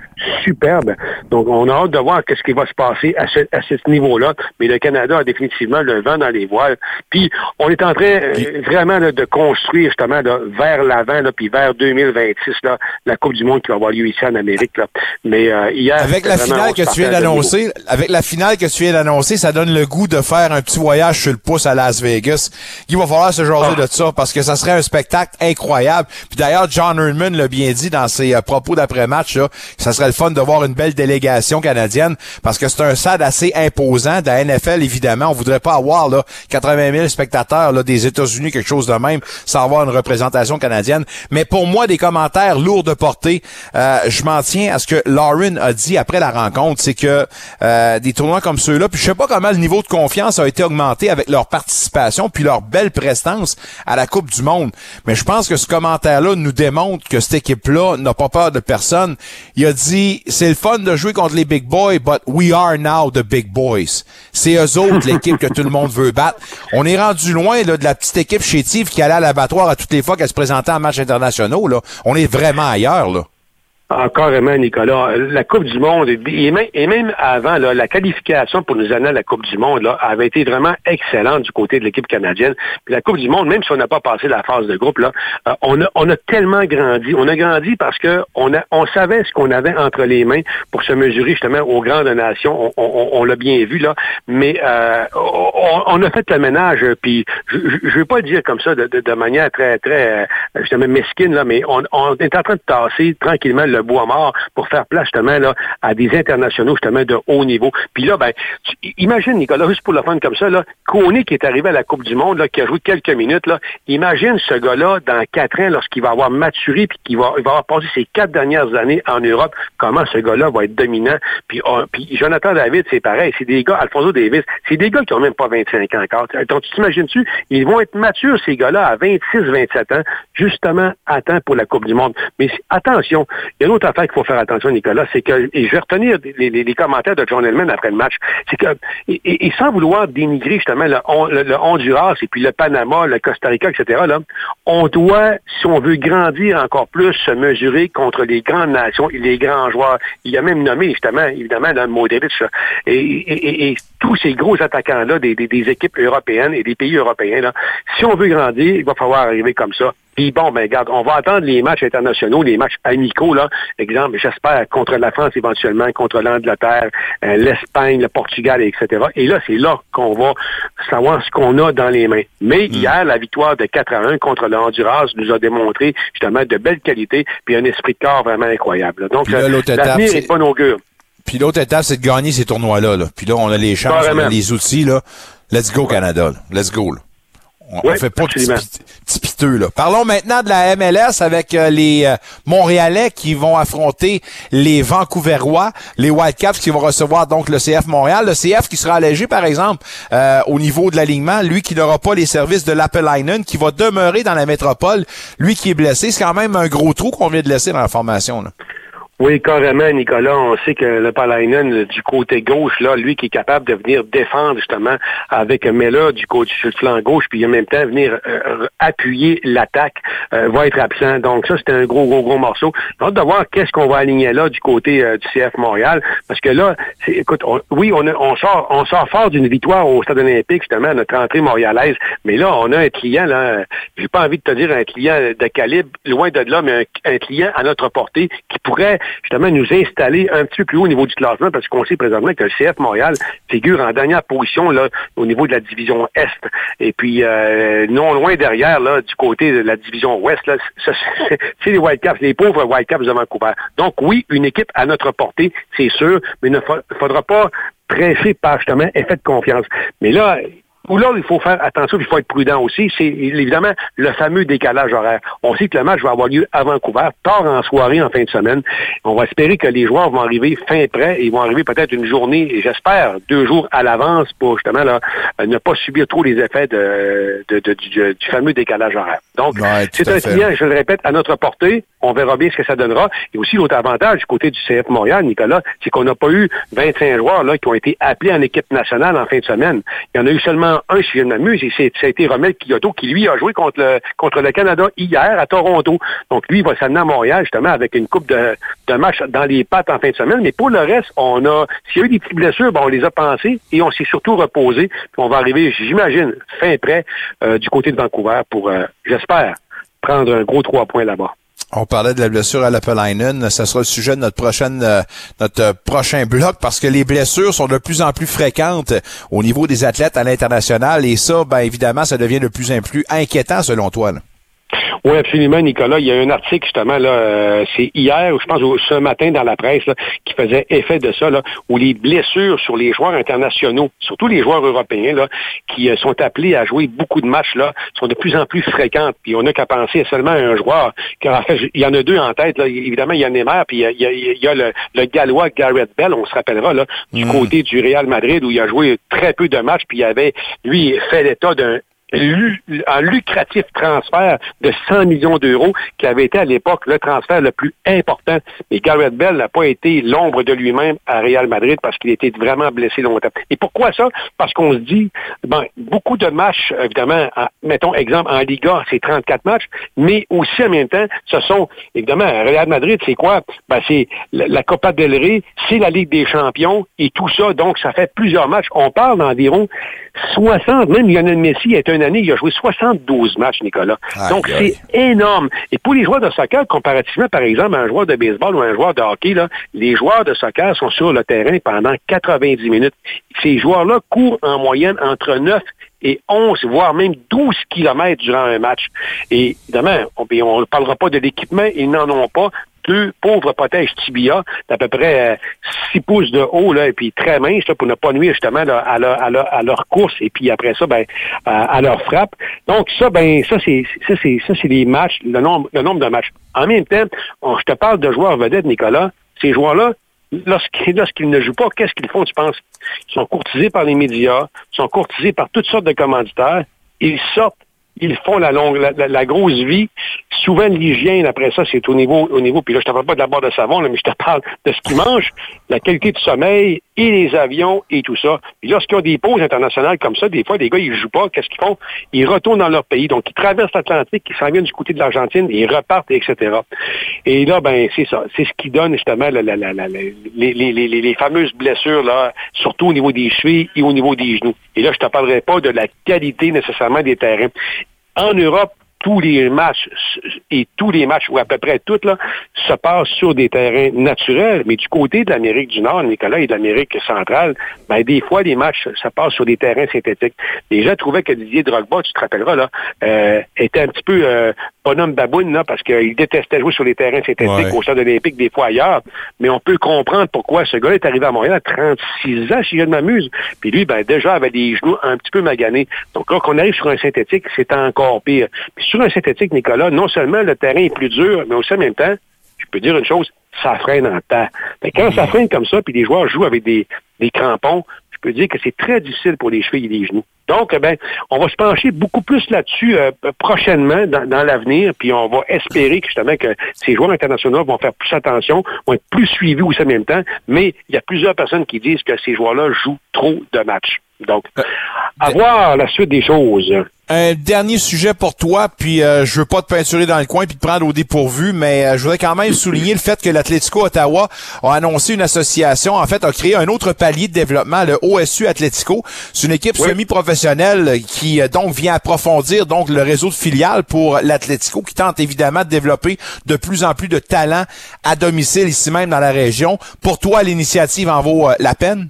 superbe. Donc, on a hâte de voir qu'est-ce qui va se passer à ce, à ce niveau-là. Mais le Canada a définitivement le vent dans les voiles. Puis, on est en train euh, vraiment de construire justement vers l'avant, puis vers 2026, là, la Coupe du Monde qui va avoir lieu ici en Amérique. Là. Mais euh, hier, avec la finale que tu viens d'annoncer, avec la finale que tu viens d'annoncer, ça donne le goût de faire un petit voyage sur le à Las Vegas. Il va falloir se jaser ah. de ça parce que ça serait un spectacle incroyable. Puis d'ailleurs, John Herdman l'a bien dit dans ses euh, propos d'après-match, ça serait le fun de voir une belle délégation canadienne parce que c'est un stade assez imposant de la NFL, évidemment. On voudrait pas avoir là 80 000 spectateurs là, des États-Unis, quelque chose de même, sans avoir une représentation canadienne. Mais pour moi, des commentaires lourds de portée, euh, je m'en tiens à ce que Lauren a dit après la rencontre, c'est que euh, des tournois comme ceux-là, puis je sais pas comment le niveau de confiance a été augmenté avec leur participation puis leur belle prestance à la Coupe du Monde. Mais je pense que ce commentaire-là nous démontre que cette équipe-là n'a pas peur de personne. Il a dit, c'est le fun de jouer contre les big boys, but we are now the big boys. C'est eux autres l'équipe que tout le monde veut battre. On est rendu loin là, de la petite équipe chétive qui allait à l'abattoir à toutes les fois qu'elle se présentait en matchs internationaux. Là. On est vraiment ailleurs. là. Ah, carrément, Nicolas. La Coupe du Monde, et même, avant, là, la qualification pour nous amener à la Coupe du Monde là, avait été vraiment excellente du côté de l'équipe canadienne. La Coupe du Monde, même si on n'a pas passé la phase de groupe, là, euh, on, a, tellement grandi. On a grandi parce que on, savait ce qu'on avait entre les mains pour se mesurer justement aux grandes nations. On, l'a bien vu, là. Mais euh, on, a fait le ménage, puis je ne veux pas le dire comme ça de, de, manière très, très euh, justement mesquine, là, mais on, on est en train de tasser tranquillement le bois mort pour faire place justement là, à des internationaux justement de haut niveau. Puis là, ben, imagine, Nicolas, juste pour le fun comme ça, là, qui est arrivé à la Coupe du Monde, là, qui a joué quelques minutes, là, imagine ce gars-là dans quatre ans, lorsqu'il va avoir maturé puis qu'il va, va avoir passé ses quatre dernières années en Europe, comment ce gars-là va être dominant? Puis, on- puis Jonathan David, c'est pareil. C'est des gars, Alfonso Davis, c'est des gars qui ont même pas 25 ans encore. Donc, tu t'imagines-tu, ils vont être matures, ces gars-là, à 26, 27 ans, justement à temps pour la Coupe du Monde. Mais attention, il y a une autre affaire qu'il faut faire attention, Nicolas, c'est que, et je vais retenir les, commentaires de John Hellman après le match, c'est que, et, sans vouloir dénigrer justement le, Hon- le- le Honduras et puis le Panama, le Costa Rica, etc., là, on doit, si on veut grandir encore plus, se mesurer contre les grandes nations et les grands joueurs. Il a même nommé, justement, évidemment, dans Modric, et, et- tous ces gros attaquants-là des, des- des équipes européennes et des pays européens, là, si on veut grandir, il va falloir arriver comme ça. Puis bon, ben regarde, on va attendre les matchs internationaux, les matchs amicaux, là. Exemple, j'espère, contre la France éventuellement, contre l'Angleterre, euh, l'Espagne, le Portugal, etc. Et là, c'est là qu'on va savoir ce qu'on a dans les mains. Mais hier, la victoire de 4 à 1 contre le Honduras nous a démontré justement de belles qualités puis un esprit de corps vraiment incroyable. Donc, là, euh, l'avenir c'est- est pas augure. Puis l'autre étape, c'est de gagner ces tournois-là. Là. Puis là, on a les chances, on a les outils. Là. Let's go, Canada. là. Let's go. là. On, fait pas petit, petit piteux, là. Parlons maintenant de la MLS avec euh, les euh, Montréalais qui vont affronter les Vancouverois, les Whitecaps qui vont recevoir donc le CF Montréal. Le CF qui sera allégé, par exemple, euh, au niveau de l'alignement. Lui qui n'aura pas les services de Lappelainen, qui va demeurer dans la métropole. Lui qui est blessé. C'est quand même un gros trou qu'on vient de laisser dans la formation. Là. Oui, carrément, Nicolas. On sait que le Palainen, du côté gauche, là, lui qui est capable de venir défendre justement avec Mela du côté sur le flanc gauche, puis en même temps venir euh, appuyer l'attaque, euh, va être absent. Donc ça, c'était un gros, gros, gros morceau. J'ai hâte de voir qu'est-ce qu'on va aligner là du côté euh, du CF Montréal, parce que là, c'est- écoute, on- oui, on, on sort, on sort fort d'une victoire au Stade Olympique justement, à notre entrée montréalaise, mais là, on a un client là, j'ai pas envie de te dire un client de calibre loin de là, mais un, un client à notre portée qui pourrait justement nous installer un petit peu plus haut au niveau du classement parce qu'on sait présentement que le CF Montréal figure en dernière position là, au niveau de la division Est. Et puis, euh, non loin derrière, là, du côté de la division Ouest, c'est les Whitecaps, les pauvres Whitecaps de Vancouver. Donc oui, une équipe à notre portée, c'est sûr, mais il ne fa- faudra pas presser par justement effet de confiance. Mais là, où là, il faut faire attention, puis il faut être prudent aussi, c'est évidemment le fameux décalage horaire. On sait que le match va avoir lieu à Vancouver, tard en soirée, en fin de semaine. On va espérer que les joueurs vont arriver fin prêt, et ils vont arriver peut-être une journée, et j'espère, deux jours à l'avance pour justement là, ne pas subir trop les effets de, de- de- du, du fameux décalage horaire. Donc, Ouais, c'est un client, je le répète, à notre portée. On verra bien ce que ça donnera. Et aussi, l'autre avantage du côté du CF Montréal, Nicolas, c'est qu'on n'a pas eu 25 joueurs là, qui ont été appelés en équipe nationale en fin de semaine. Il y en a eu seulement un, si je ne m'amuse, et ça a été Romel Kyoto, qui, lui, a joué contre le, contre le Canada hier à Toronto. Donc, lui, il va s'amener à Montréal, justement, avec une coupe de, de matchs dans les pattes en fin de semaine. Mais pour le reste, on a, s'il y a eu des petites blessures, ben, on les a pensées et on s'est surtout reposé. Puis on va arriver, j'imagine, fin prêt euh, du côté de Vancouver pour, euh, j'espère, prendre un gros trois points là-bas. On parlait de la blessure à Lappalainen. Ça sera le sujet de notre prochaine, euh, notre euh, prochain bloc parce que les blessures sont de plus en plus fréquentes au niveau des athlètes à l'international et ça, ben évidemment, ça devient de plus en plus inquiétant selon toi. Oui, absolument, Nicolas. Il y a un article, justement, là, euh, c'est hier, ou je pense ce matin dans la presse, là, qui faisait effet de ça, là, où les blessures sur les joueurs internationaux, surtout les joueurs européens, là, qui euh, sont appelés à jouer beaucoup de matchs, là, sont de plus en plus fréquentes. Puis on n'a qu'à penser à seulement un joueur. Car en fait, il y en a deux en tête. Là. Évidemment, il y a Neymar, puis il y a, il y a- il y a le, le Gallois Garrett Bell, on se rappellera, là, du côté du Real Madrid, où il a joué très peu de matchs, puis il avait, lui, fait l'état d'un un lucratif transfert de 100 millions d'euros qui avait été à l'époque le transfert le plus important. Mais Garrett Bell n'a pas été l'ombre de lui-même à Real Madrid parce qu'il était vraiment blessé longtemps. Et pourquoi ça? Parce qu'on se dit, ben, beaucoup de matchs, évidemment, en- mettons exemple en Liga, c'est 34 matchs, mais aussi en même temps, ce sont, évidemment, Real Madrid, c'est quoi? Ben, c'est la, Copa del Rey, c'est la Ligue des champions et tout ça, donc ça fait plusieurs matchs. On parle d'environ 60, même Lionel Messi, a une année, il a joué 72 matchs, Nicolas. Aïe, Donc, c'est énorme. Et pour les joueurs de soccer, comparativement, par exemple, à un joueur de baseball ou un joueur de hockey, là, les joueurs de soccer sont sur le terrain pendant 90 minutes. Ces joueurs-là courent en moyenne entre 9 et 11, voire même 12 kilomètres durant un match. Et évidemment, on ne parlera pas de l'équipement, ils n'en ont pas. Deux pauvres protèges tibia d'à peu près 6 pouces de haut, là, et puis très minces, là, pour ne pas nuire justement à, leur, à, leur, à leur course, et puis après ça, ben, à, leur frappe. Donc ça, ben, ça, c'est ça, c'est ça, c'est les matchs, le nombre, le nombre de matchs. En même temps, je te parle de joueurs vedettes, Nicolas. Ces joueurs-là, lorsqu'ils ne jouent pas, qu'est-ce qu'ils font, tu penses? Ils sont courtisés par les médias, ils sont courtisés par toutes sortes de commanditaires, ils sortent, ils font la longue, la grosse vie. Souvent, l'hygiène, après ça, c'est au niveau, au niveau, puis là, je te parle pas de la barre de savon, là, mais je te parle de ce qu'ils mangent, la qualité du sommeil et les avions et tout ça. Puis lorsqu'ils ont des pauses internationales comme ça, des fois, des gars, ils jouent pas, qu'est-ce qu'ils font? Ils retournent dans leur pays. Donc, ils traversent l'Atlantique, ils s'en viennent du côté de l'Argentine, ils repartent, etc. Et là, ben, c'est ça. C'est ce qui donne justement les, les- les- les- fameuses blessures, là, surtout au niveau des chevilles et au niveau des genoux. Et là, je te parlerai pas de la qualité nécessairement des terrains. En Europe, tous les matchs et tous les matchs, ou à peu près toutes, là, se passent sur des terrains naturels. Mais du côté de l'Amérique du Nord, Nicolas, et de l'Amérique centrale, ben, des fois, les matchs se passent sur des terrains synthétiques. Les gens trouvaient que Didier Drogba, tu te rappelleras, là, euh, était un petit peu euh, bonhomme baboune, là, parce qu'il détestait jouer sur les terrains synthétiques Ouais. au stade olympique, des fois ailleurs. Mais on peut comprendre pourquoi ce gars est arrivé à Montréal à 36 ans, si je ne m'amuse. Puis lui, ben, déjà, avait des genoux un petit peu maganés. Donc là, qu'on arrive sur un synthétique, c'est encore pire. Puis sur un synthétique, Nicolas, non seulement le terrain est plus dur, mais aussi en même temps, je peux dire une chose, ça freine en temps. Quand ça freine comme ça, puis les joueurs jouent avec des, des crampons, je peux dire que c'est très difficile pour les chevilles et les genoux. Donc, eh ben, on va se pencher beaucoup plus là-dessus euh, prochainement dans, dans l'avenir, puis on va espérer que, justement que ces joueurs internationaux vont faire plus attention, vont être plus suivis aussi en même temps, mais il y a plusieurs personnes qui disent que ces joueurs-là jouent trop de matchs. Donc, à voir la suite des choses. Un dernier sujet pour toi, puis euh, je veux pas te peinturer dans le coin puis te prendre au dépourvu, mais euh, je voudrais quand même souligner le fait que l'Atlético Ottawa a annoncé une association, en fait, a créé un autre palier de développement, le OSU Atlético. C'est une équipe semi-professionnelle qui euh, donc vient approfondir donc le réseau de filiales pour l'Atlético, qui tente évidemment de développer de plus en plus de talents à domicile ici même dans la région. Pour toi, l'initiative en vaut euh, la peine?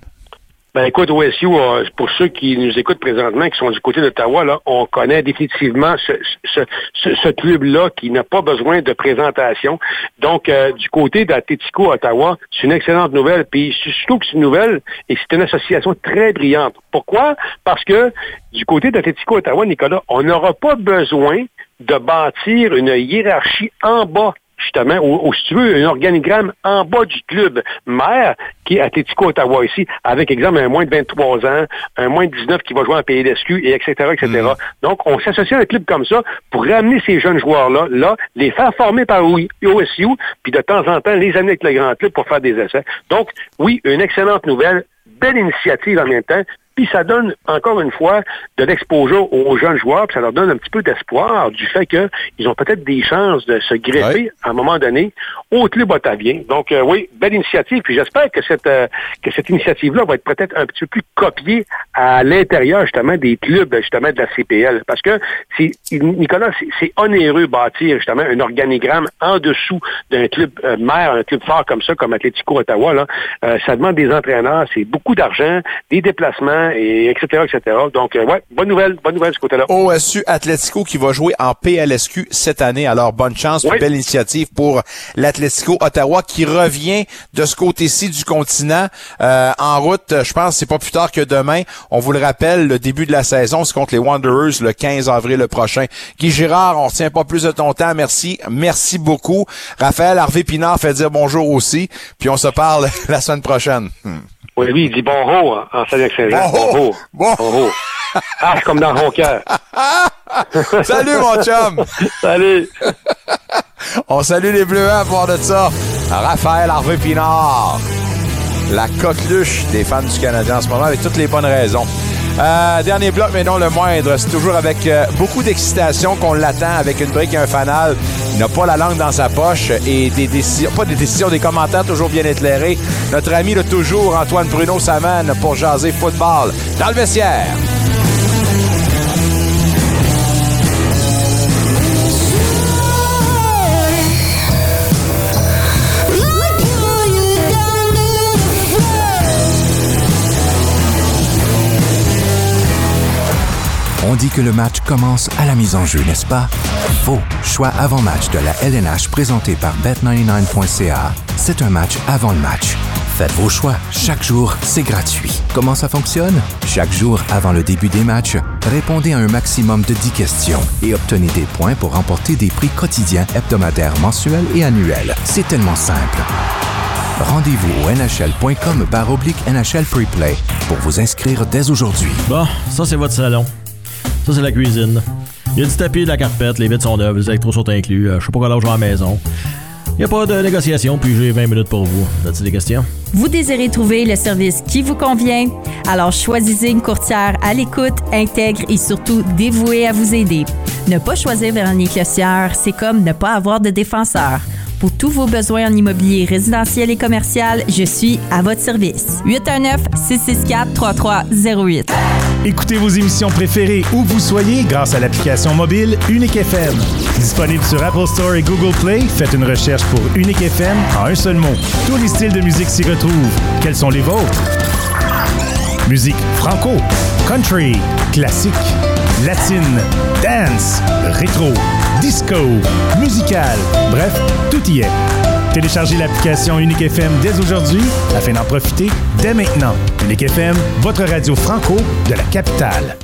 Ben écoute, OSU, euh, pour ceux qui nous écoutent présentement, qui sont du côté d'Ottawa, là, on connaît définitivement ce, ce, ce, ce club-là qui n'a pas besoin de présentation. Donc, euh, du côté d'Atletico Ottawa, c'est une excellente nouvelle. Puis surtout que c'est une nouvelle et c'est une association très brillante. Pourquoi? Parce que du côté d'Atletico Ottawa, Nicolas, on n'aura pas besoin de bâtir une hiérarchie en bas justement, ou, si tu veux, un organigramme en bas du club mère, qui est Atletico Ottawa ici, avec, exemple, un moins de 23 ans, un moins de 19 qui va jouer en PLSQ, et etc., etc. Donc, on s'associe à un club comme ça pour ramener ces jeunes joueurs-là, là, les faire former par OSU, puis de temps en temps, les amener avec le grand club pour faire des essais. Donc, oui, une excellente nouvelle, belle initiative en même temps, puis ça donne, encore une fois, de l'exposure aux jeunes joueurs, puis ça leur donne un petit peu d'espoir du fait qu'ils ont peut-être des chances de se greffer Ouais. à un moment donné au club ottavien. Donc euh, oui, belle initiative, puis j'espère que cette euh, que cette initiative-là va être peut-être un petit peu plus copiée à l'intérieur justement des clubs justement de la CPL. Parce que Nicolas, c'est- onéreux bâtir justement un organigramme en dessous d'un club euh, mère, un club fort comme ça, comme Atlético Ottawa. Là. Euh, ça demande des entraîneurs, c'est beaucoup d'argent, des déplacements, et etc. etc. Donc euh, ouais, bonne nouvelle, bonne nouvelle de ce côté-là. OSU Atlético qui va jouer en PLSQ cette année. Alors, bonne chance, Oui. belle initiative pour l'Atlético Ottawa qui revient de ce côté-ci du continent euh, en route. Je pense que c'est pas plus tard que demain. On vous le rappelle, le début de la saison, c'est contre les Wanderers le 15 avril le prochain. Guy Girard, on retient pas plus de ton temps. Merci. Merci beaucoup. Raphaël Harvey Pinard fait dire bonjour aussi. Puis on se parle la semaine prochaine. Hmm. Oui, lui, il dit bonjour en Saint-Jean. Bonjour. Bonjour. Bonjour. Ah, c'est comme dans Roncoeur. Salut, mon chum! Salut! On salue les Bleuets à part de ça. Raphaël Harvey Pinard. La coqueluche des fans du Canadien en ce moment, avec toutes les bonnes raisons. Euh, dernier bloc, mais non le moindre. C'est toujours avec euh, beaucoup d'excitation qu'on l'attend avec une brique et un fanal. Il n'a pas la langue dans sa poche et des décisions, pas des décisions, des commentaires toujours bien éclairés. Notre ami le toujours, Antoine Bruno Saman, pour jaser football dans le vestiaire. On dit que le match commence à la mise en jeu, n'est-ce pas? Faux. Choix avant-match de la LNH présenté par Bet99.ca. C'est un match avant le match. Faites vos choix. Chaque jour, c'est gratuit. Comment ça fonctionne? Chaque jour, avant le début des matchs, répondez à un maximum de 10 questions et obtenez des points pour remporter des prix quotidiens, hebdomadaires, mensuels et annuels. C'est tellement simple. Rendez-vous au nhl.com oblique NHL Preplay pour vous inscrire dès aujourd'hui. Bon, ça c'est votre salon. Ça c'est la cuisine. Il y a du tapis, de la carpette, les vitres sont neuves, les électros sont inclus. Euh, je sais pas quel âge j'ai à la maison. Il n'y a pas de négociation, puis j'ai 20 minutes pour vous. As-tu des questions? Vous désirez trouver le service qui vous convient? Alors choisissez une courtière à l'écoute, intègre et surtout dévouée à vous aider. Ne pas choisir Véronique Clossière, c'est comme ne pas avoir de défenseur. Pour tous vos besoins en immobilier résidentiel et commercial, je suis à votre service. 819-664-3308. Écoutez vos émissions préférées où vous soyez grâce à l'application mobile Unique FM. Disponible sur Apple Store et Google Play, faites une recherche pour Unique FM en un seul mot. Tous les styles de musique s'y retrouvent. Quels sont les vôtres? Musique franco, country, classique, latine, dance, rétro, disco, musical, bref, tout y est. Téléchargez l'application Unique FM dès aujourd'hui afin d'en profiter dès maintenant. Unique FM, votre radio franco de la capitale.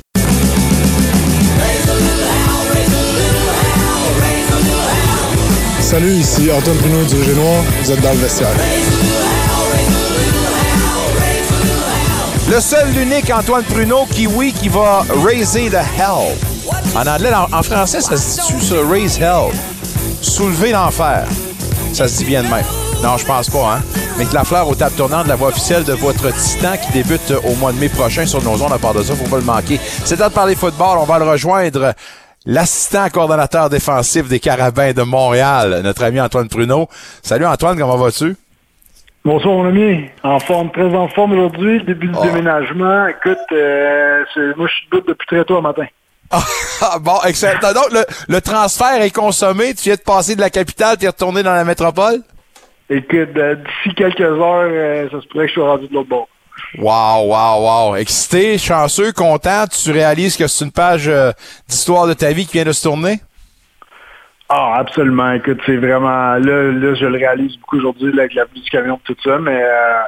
Salut, ici Antoine Bruno du Noir. Vous êtes dans le vestiaire. Le seul, l'unique Antoine Pruneau qui, oui, qui va raiser the hell. En anglais, en, français, ça se dit ça, raise hell? Soulever l'enfer. Ça se dit bien de même. Non, je pense pas, hein. Mais que la fleur aux tables tournantes de la voix officielle de votre titan qui débute au mois de mai prochain sur nos ondes. À part de ça, faut pas le manquer. C'est temps de parler football. On va le rejoindre. L'assistant coordonnateur défensif des Carabins de Montréal, notre ami Antoine Pruneau. Salut Antoine, comment vas-tu? Bonsoir mon ami, en forme, très en forme aujourd'hui, début du Oh. déménagement. Écoute, euh, moi je suis debout depuis très tôt le matin. Ah, bon, excellent. Donc, le, le transfert est consommé. Tu viens de passer de la capitale, tu es retourné dans la métropole? Écoute, euh, d'ici quelques heures, euh, ça se pourrait que je sois rendu de l'autre bord. Wow, wow, wow. Excité, chanceux, content. Tu réalises que c'est une page euh, d'histoire de ta vie qui vient de se tourner? Ah, absolument. Écoute, c'est vraiment là, là, je le réalise beaucoup aujourd'hui avec la pluie du camion et tout ça, mais euh,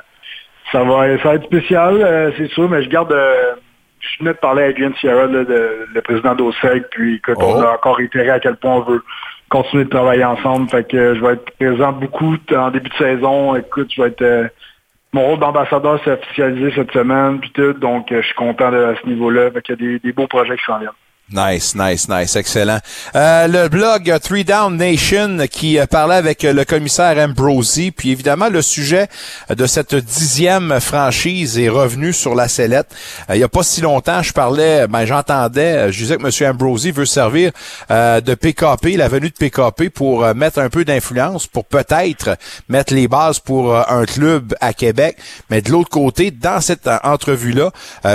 ça va, ça va être spécial, euh, c'est sûr, mais je garde. euh, je venais de parler à Adrian Sierra, là, de- le président d'OSEC, puis écoute, on a encore réitéré à quel point on veut continuer de travailler ensemble. Fait que je vais être présent beaucoup en début de saison. Écoute, je vais être euh, mon rôle d'ambassadeur s'est officialisé cette semaine, puis tout, donc je suis content de, à ce niveau-là. Fait qu'il y a des, des beaux projets qui s'en viennent. Nice, nice, nice, excellent. Euh, le blog Three Down Nation qui euh, parlait avec euh, le commissaire Ambrosi, puis évidemment le sujet de cette dixième franchise est revenu sur la sellette. Il y a pas si longtemps, je parlais, ben j'entendais, je disais que M. Ambrosi veut servir de PKP, la venue de PKP pour mettre un peu d'influence, pour peut-être mettre les bases pour un club à Québec. Mais de l'autre côté, dans cette entrevue-là,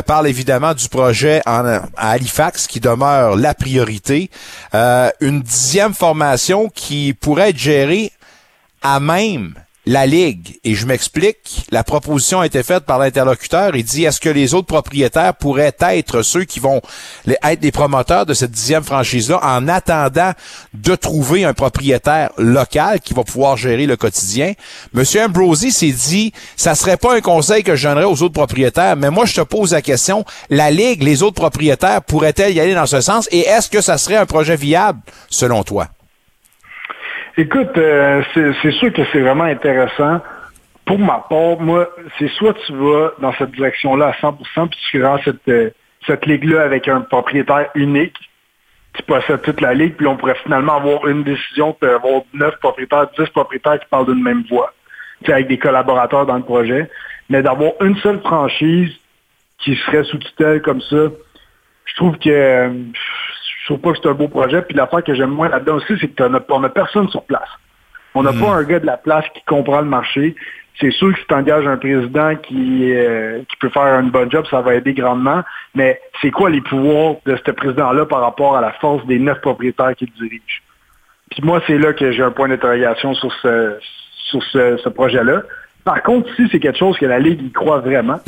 parle évidemment du projet en, à Halifax qui la priorité. Euh, une dixième formation qui pourrait être gérée à même la Ligue. Et je m'explique, la proposition a été faite par l'interlocuteur. Il dit, est-ce que les autres propriétaires pourraient être ceux qui vont être les promoteurs de cette dixième franchise-là en attendant de trouver un propriétaire local qui va pouvoir gérer le quotidien? Monsieur Ambrosi s'est dit, ça serait pas un conseil que je donnerais aux autres propriétaires, mais moi, je te pose la question, la Ligue, les autres propriétaires, pourraient-elles y aller dans ce sens? Et est-ce que ça serait un projet viable, selon toi? Écoute, euh, c'est sûr que c'est vraiment intéressant. Pour ma part, moi, c'est soit tu vas dans cette direction-là à 100%, puis tu rends cette, euh, cette ligue-là avec un propriétaire unique qui possède toute la ligue, puis on pourrait finalement avoir une décision, puis avoir 9 propriétaires, 10 propriétaires qui parlent d'une même voix, Tu avec des collaborateurs dans le projet. Mais d'avoir une seule franchise qui serait sous tutelle comme ça, je trouve que euh, trouve pas que c'est un beau projet. Puis l'affaire que j'aime moins là-dedans aussi, c'est qu'on n'a personne sur place. On n'a pas un gars de la place qui comprend le marché. C'est sûr que si tu engages un président qui, euh, qui peut faire une bonne job, ça va aider grandement. Mais c'est quoi les pouvoirs de ce président-là par rapport à la force des neuf propriétaires qu'il dirige? Puis moi, c'est là que j'ai un point d'interrogation sur ce, sur ce, ce projet-là. Par contre, si c'est quelque chose que la Ligue y croit vraiment,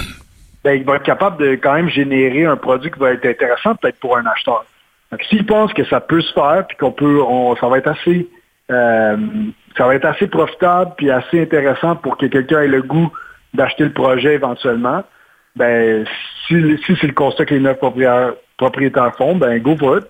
ben, il va être capable de quand même générer un produit qui va être intéressant peut-être pour un acheteur. Donc, s'il pense que ça peut se faire, puis qu'on peut, on, ça va être assez, euh, ça va être assez profitable puis assez intéressant pour que quelqu'un ait le goût d'acheter le projet éventuellement, ben, si, si c'est le constat que les neuf propriétaires, font, ben, go for it.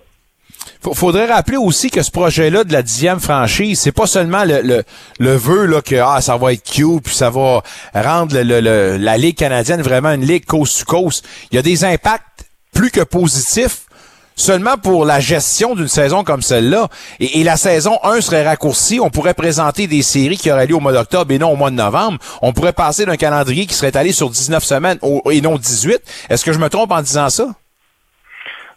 Faudrait rappeler aussi que ce projet-là de la dixième franchise, c'est pas seulement le, le, le vœu là, que ah, ça va être cute, puis ça va rendre le, le, la Ligue canadienne vraiment une ligue coast to coast. Il y a des impacts plus que positifs seulement pour la gestion d'une saison comme celle-là. Et, la saison 1 serait raccourcie. On pourrait présenter des séries qui auraient lieu au mois d'octobre et non au mois de novembre. On pourrait passer d'un calendrier qui serait allé sur 19 semaines et non 18. Est-ce que je me trompe en disant ça?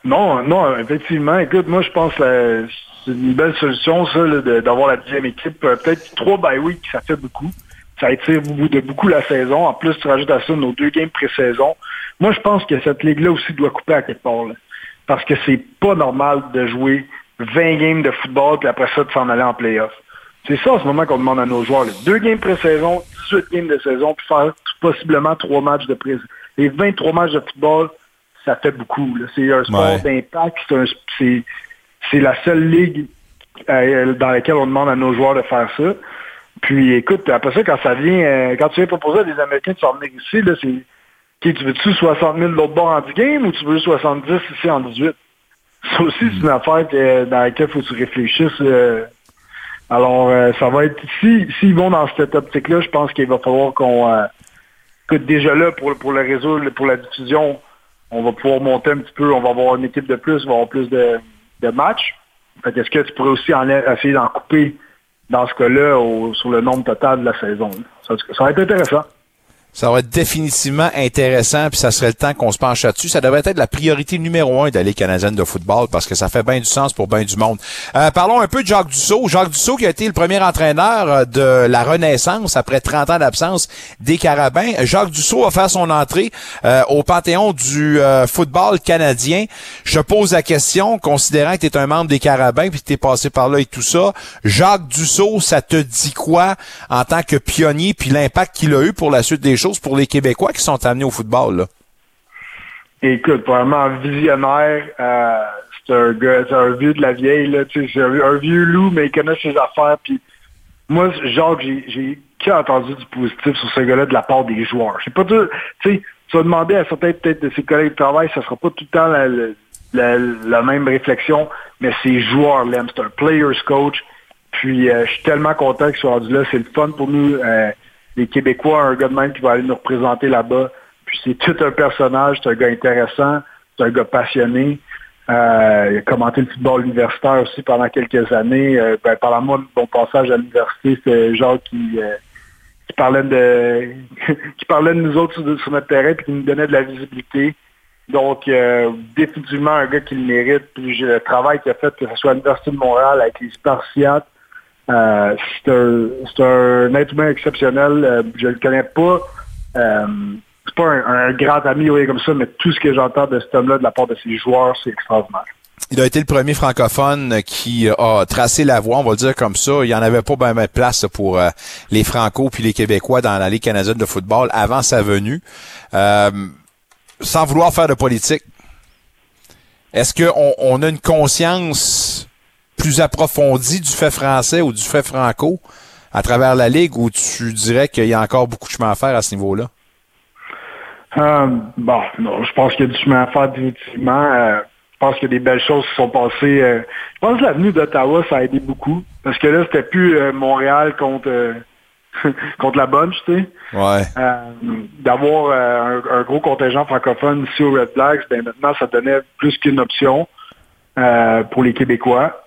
Non, non, effectivement. Écoute, moi, je pense que c'est une belle solution, ça, d'avoir la deuxième équipe. Euh, peut-être trois by week, ça fait beaucoup. Ça étire de beaucoup la saison. En plus, tu rajoutes à ça nos deux games pré-saison. Moi, je pense que cette ligue-là aussi doit couper à quelque part. Parce que c'est pas normal de jouer 20 games de football puis après ça de s'en aller en playoff. C'est ça en ce moment qu'on demande à nos joueurs. Deux games pré-saison, 18 games de saison, puis faire possiblement trois matchs de pré Les 23 matchs de football, ça fait beaucoup. C'est un sport d'impact. C'est la seule ligue euh, dans laquelle on demande à nos joueurs de faire ça. Puis écoute, après ça, quand ça vient, euh, quand tu viens proposer à des Américains de s'en venir ici, là, c'est tu veux-tu 60 000 l'autre bord en 10 games ou tu veux 70 ici en 18? Ça aussi, c'est une affaire dans laquelle il faut que tu réfléchisses. Euh. alors, ça va être ici. S'ils vont dans cette optique-là, je pense qu'il va falloir qu'on écoute déjà là pour, pour le réseau, pour la diffusion, on va pouvoir monter un petit peu, on va avoir une équipe de plus, on va avoir plus de, de matchs. Est-ce que tu pourrais aussi en, essayer d'en couper dans ce cas-là sur le nombre total de la saison? Ça, ça va être intéressant. Ça va être définitivement intéressant, puis ça serait le temps qu'on se penche là-dessus. Ça devrait être la priorité numéro un Ligue canadienne de football parce que ça fait bien du sens pour bien du monde. Euh, parlons un peu de Jacques Dussault. Jacques Dussault qui a été le premier entraîneur euh, de la Renaissance après 30 ans d'absence des Carabins. Jacques Dussault va faire son entrée euh, au panthéon du football canadien. Je pose la question, considérant que tu es un membre des Carabins puis que tu es passé par là et tout ça. Jacques Dussault, ça te dit quoi en tant que pionnier puis l'impact qu'il a eu pour la suite des choses? Pour les Québécois qui sont amenés au football? Écoute, vraiment visionnaire. Euh, c'est un gars, c'est un vieux de la vieille, c'est un, vieux loup, mais il connaît ses affaires. Puis moi, genre, j'ai entendu du positif sur ce gars-là de la part des joueurs. Pas, tu sais, tu vas demander à certains peut-être de ses collègues de travail, ça sera pas tout le temps la, même réflexion, mais ses joueurs l'aiment. C'est un player's coach. Puis euh, je suis tellement content qu'il soit rendu là. C'est le fun pour nous. Euh, les Québécois, un gars de même qui va aller nous représenter là-bas. Puis c'est tout un personnage, c'est un gars intéressant, c'est un gars passionné. Euh, il a commenté le football universitaire aussi pendant quelques années. Euh, ben, pendant moi, mon passage à l'université, c'est Jacques qui, euh, qui parlait de qui parlait de nous autres sur, notre terrain et qui nous donnait de la visibilité. Donc, euh, définitivement un gars qui le mérite. Puis le travail qu'il a fait, que ce soit à l'Université de Montréal avec les Spartiates, euh, c'est un, être humain exceptionnel. Euh, je le connais pas. Euh, c'est pas un, grand ami oui, comme ça, mais tout ce que j'entends de cet homme-là de la part de ses joueurs, c'est extraordinaire. Il a été le premier francophone qui a tracé la voie, on va dire comme ça. Il n'y en avait pas bien de place pour les Franco puis les Québécois dans la Ligue canadienne de football avant sa venue. sans vouloir faire de politique, est-ce qu'on on a une conscience plus approfondi du fait français ou du fait franco à travers la Ligue ou tu dirais qu'il y a encore beaucoup de chemin à faire à ce niveau-là? Euh, bon, non, je pense qu'il y a du chemin à faire définitivement. Euh, je pense qu'il y a des belles choses qui sont passées. Euh, je pense que l'avenue d'Ottawa, ça a aidé beaucoup. Parce que là, c'était plus Montréal contre contre la bonne, tu sais. Ouais. D'avoir un, gros contingent francophone ici au Red Blacks, ben maintenant, ça donnait plus qu'une option pour les Québécois.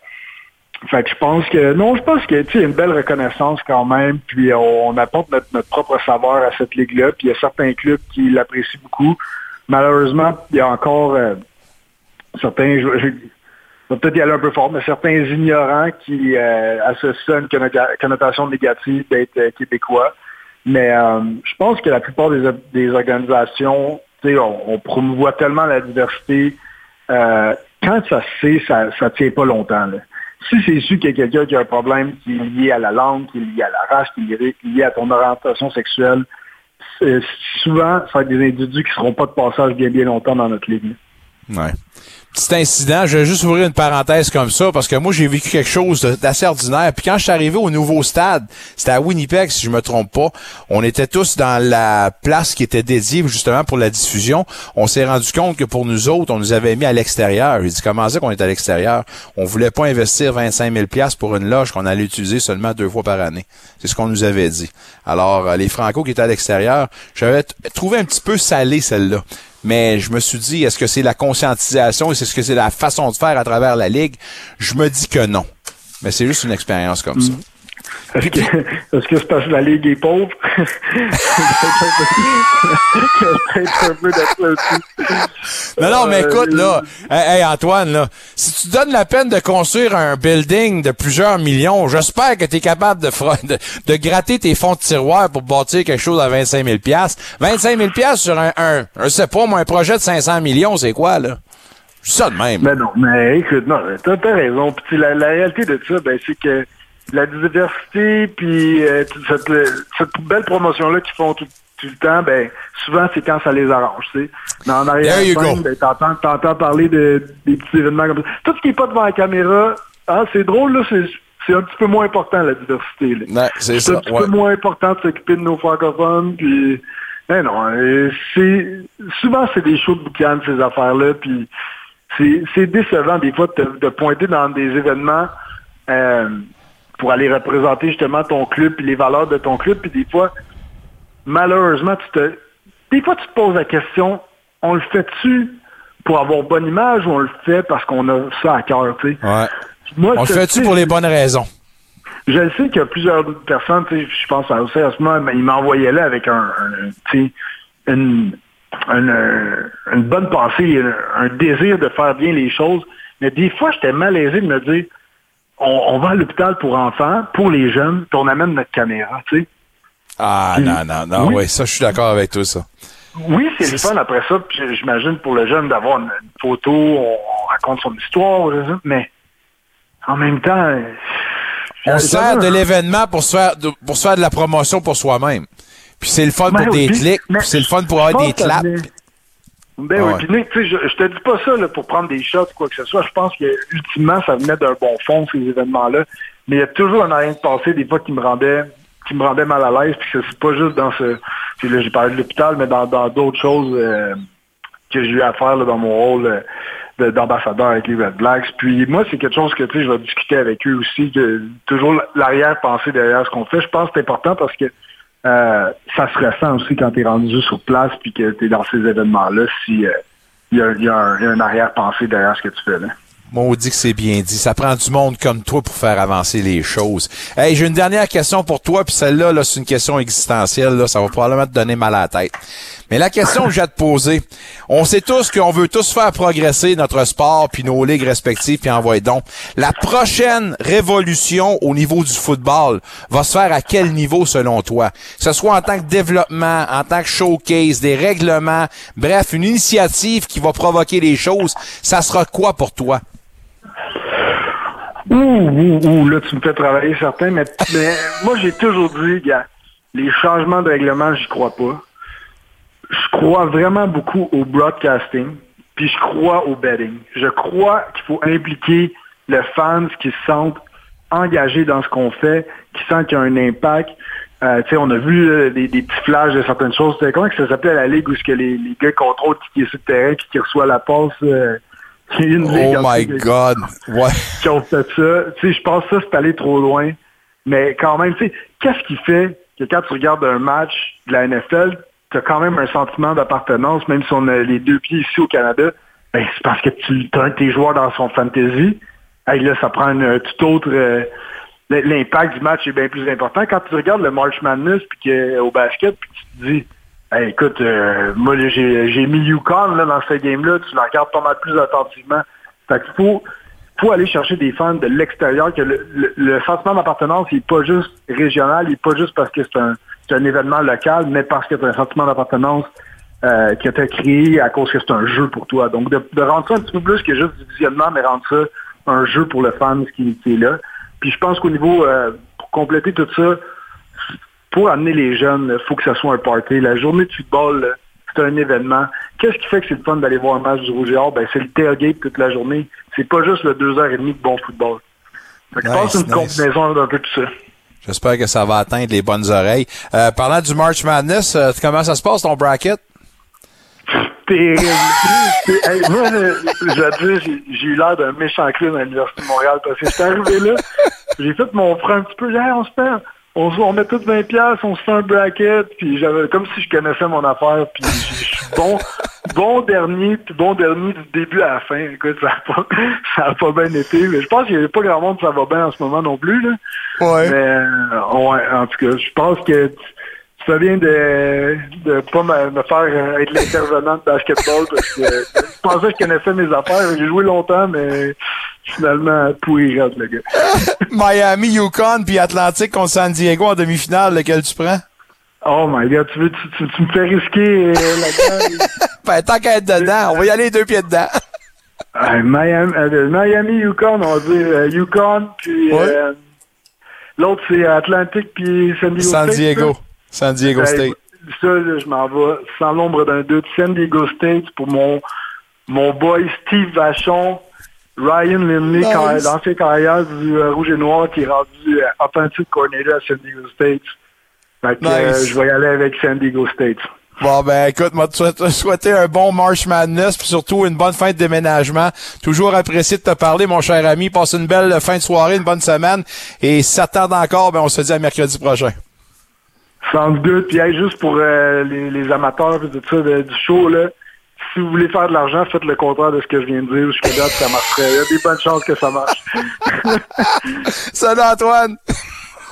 Fait que je pense que non, je pense que tu une belle reconnaissance quand même, puis on, apporte notre, propre saveur à cette ligue-là, puis il y a certains clubs qui l'apprécient beaucoup. Malheureusement, il y a encore euh, certains, je, je, peut-être y aller un peu fort, mais certains ignorants qui euh, associent une connotation négative d'être euh, québécois. Mais je pense que la plupart des, organisations, tu sais, on, promouvoit tellement la diversité. quand ça se sait, ça, ça tient pas longtemps. Si c'est sûr qu'il y a quelqu'un qui a un problème qui est lié à la langue, qui est lié à la race, qui est lié à ton orientation sexuelle, euh, souvent, ça va être des individus qui seront pas de passage bien bien longtemps dans notre ligue. Ouais. Petit incident, je vais juste ouvrir une parenthèse comme ça parce que moi j'ai vécu quelque chose d'assez ordinaire. Puis quand je suis arrivé au nouveau stade, c'était à Winnipeg si je me trompe pas, on était tous dans la place qui était dédiée justement pour la diffusion. On s'est rendu compte que pour nous autres, on nous avait mis à l'extérieur. J'ai dit comment ça qu'on est à l'extérieur? On voulait pas investir 25 000 pièces pour une loge qu'on allait utiliser seulement deux fois par année. C'est ce qu'on nous avait dit. Alors euh, les Franco qui étaient à l'extérieur, j'avais trouvé un petit peu salé celle-là. Mais je me suis dit, est-ce que c'est la conscientisation et est-ce que c'est la façon de faire à travers la Ligue? Je me dis que non. Mais c'est juste une expérience comme ça. Est-ce que est-ce que c'est parce que la Ligue est pauvre? Un peu. Non, non, mais Euh, écoute, là, hey, hey, Antoine, là, si tu donnes la peine de construire un building de plusieurs millions, j'espère que tu es capable de, de, de gratter tes fonds de tiroir pour bâtir quelque chose à 25 000 25 000 sur un, un, je sais pas, moi, un projet de 500 millions, c'est quoi, là? Ça de même. Ben non, mais écoute, non, t'as as raison. Puis la, la réalité de ça, ben c'est que la diversité, puis euh, cette, cette belle promotion-là qu'ils font tout, tout le temps, ben souvent c'est quand ça les arrange, tu sais. Mais en arrière, There you go. ben, t'entends, t'entends parler de, des petits événements comme ça. Tout ce qui est pas devant la caméra, ah, c'est drôle, là, c'est c'est un petit peu moins important, la diversité. Là. Ouais, c'est un petit ouais. peu moins important de s'occuper de nos francophones, puis... Ben non, euh, c'est souvent c'est des shows de boucan, ces affaires-là, puis c'est c'est décevant des fois de, te- de pointer dans des événements euh, pour aller représenter justement ton club puis les valeurs de ton club, puis des fois, malheureusement, tu te des fois tu te poses la question, on le fait-tu pour avoir bonne image ou on le fait parce qu'on a ça à cœur, tu sais? Ouais. Moi, On le fait-tu pour les bonnes raisons? je le sais qu'il y a plusieurs personnes, tu sais, je pense à aussi à ce moment, mais il m'envoyait là avec un, un- tu sais, une, une, une bonne pensée, un, un désir de faire bien les choses. Mais des fois, j'étais malaisé de me dire, on, on va à l'hôpital pour enfants, pour les jeunes, puis on amène notre caméra, tu sais. Ah, non, non, non, Oui. ouais, ça, je suis d'accord avec toi, ça. Oui, c'est le fun après ça, puis j'imagine pour le jeune d'avoir une, photo, on, on raconte son histoire, mais en même temps, On se sert de l'événement pour se faire de, pour se faire de la promotion pour soi-même. Puis c'est le fun Ben pour oui, des clics, puis c'est le fun pour avoir des que claps. Ben oui, puis Nick, tu sais, je, je te dis pas ça là, pour prendre des shots ou quoi que ce soit. Je pense que ultimement, ça venait d'un bon fond, ces événements-là. Mais il y a toujours un rien de passé, des fois, qui me rendait qui me rendait mal à l'aise, puis que c'est pas juste dans ce. puis Là, j'ai parlé de l'hôpital, mais dans dans d'autres choses euh, que j'ai eu à faire là, dans mon rôle euh, de- d'ambassadeur avec les Red Blacks. Puis moi, c'est quelque chose que tu sais, je vais discuter avec eux aussi, que toujours l'arrière-pensée derrière ce qu'on fait. Je pense que c'est important parce que euh, ça se ressent aussi quand tu es rendu sur place puis que tu es dans ces événements-là, si euh, il y, a, il y a un, arrière-pensée derrière ce que tu fais là. Maudit que c'est bien dit. Ça prend du monde comme toi pour faire avancer les choses. Hey, j'ai une dernière question pour toi, puis celle-là, là, c'est une question existentielle. Là, ça va probablement te donner mal à la tête. Mais la question que j'ai à te poser, on sait tous qu'on veut tous faire progresser notre sport puis nos ligues respectives, puis envoyer donc. La prochaine révolution au niveau du football va se faire à quel niveau selon toi? Que ce soit en tant que développement, en tant que showcase, des règlements, bref, une initiative qui va provoquer les choses, ça sera quoi pour toi? Ouh, ouh, ouh, là, tu me fais travailler certains, mais, mais moi, j'ai toujours dit, gars, les changements de règlement, j'y crois pas. Je crois vraiment beaucoup au broadcasting, puis je crois au betting. Je crois qu'il faut impliquer le fans qui se sentent engagés dans ce qu'on fait, qui sentent qu'il y a un impact. Euh, tu sais, on a vu euh, des, des petits flashs de certaines choses. C'était comment que ça s'appelait à la ligue où ce que les, les gars contrôlent qui est sur le terrain, puis qui reçoit la passe. euh, une ligue Oh my God. Ouais. qui ont fait ça. Tu sais, je pense que ça, c'est allé trop loin. Mais quand même, tu sais, qu'est-ce qui fait que quand tu regardes un match de la NFL, tu as quand même un sentiment d'appartenance, même si on a les deux pieds ici au Canada, ben, c'est parce que tu as un tes joueurs dans son fantasy. Là, ça prend un tout autre... euh, L'impact du match est bien plus important. Quand tu regardes le March Madness puis au basket, puis tu te dis, écoute, euh, moi j'ai mis Yukon là, dans ce game-là, tu le regardes pas mal plus attentivement. Fait qu'il faut, faut aller chercher des fans de l'extérieur, que le, sentiment d'appartenance, n'est pas juste régional, il n'est pas juste parce que c'est un, c'est un événement local, mais parce que tu as un sentiment d'appartenance euh, que tu as créé à cause que c'est un jeu pour toi. Donc, de, de rendre ça un petit peu plus que juste du visionnement, mais rendre ça un jeu pour le fan qui, qui est là. Puis je pense qu'au niveau, euh, pour compléter tout ça, pour amener les jeunes, il faut que ça soit un party. La journée de football, c'est un événement. Qu'est-ce qui fait que c'est le fun d'aller voir un match du Rouge et Or? Ben, c'est le tailgate toute la journée. C'est pas juste le 2h30 de bon football. Fait que je pense que c'est une nice. combinaison d'un peu tout ça. J'espère que ça va atteindre les bonnes oreilles. Euh, parlant du March Madness, euh, comment ça se passe ton bracket? terrible. Moi, je dire, j'ai- eu l'air d'un méchant clown à l'Université de Montréal parce que j'étais arrivé là, j'ai fait mon frère un petit peu, Hey, on se perd. On, met tous 20 pièces, on se fait un bracket, puis j'avais comme si je connaissais mon affaire, puis je suis bon, bon dernier, puis bon dernier du début à la fin. Écoute, ça a pas, ça a pas bien été, mais je pense qu'il n'y a pas grand monde ça va bien en ce moment non plus, là. Ouais. Mais, euh, ouais, en tout cas, je pense que ça vient de de pas me, me faire euh, être l'intervenant de basketball parce que je pensais que je connaissais mes affaires. J'ai joué longtemps, mais finalement, pourri rate, le gars. Miami, Yukon, puis Atlantique contre San Diego en demi-finale, lequel tu prends? Oh my god, tu, veux, tu, tu, tu me fais risquer euh, là-dedans. ben, tant qu'à être dedans, on va y aller deux pieds dedans. Euh, Miami, euh, Miami, Yukon, on va dire euh, Yukon, puis euh, l'autre c'est Atlantic puis San Diego San Diego. San Diego State. Ça, là, je m'en vais sans l'ombre d'un doute. San Diego State pour mon, mon boy Steve Vachon, Ryan Lindley, Nice. l'ancien carrière du euh, Rouge et Noir qui est rendu euh, offensive coordinator à San Diego State. Fait que, Nice. euh, je vais y aller avec San Diego State. Bon, ben, écoute, moi, te souhaite- souhaiter un bon March Madness, puis surtout une bonne fin de déménagement. Toujours apprécié de te parler, mon cher ami. Passe une belle fin de soirée, une bonne semaine. Et si ça te tarde encore, ben, on se dit à mercredi prochain. Sounds good. Puis hey, juste pour euh, les, les amateurs tout ça de- du show, là, si vous voulez faire de l'argent, faites le contraire de ce que je viens de dire. Jusqu'à date, ça marcherait. Il y a des bonnes chances que ça marche. Salut, Antoine!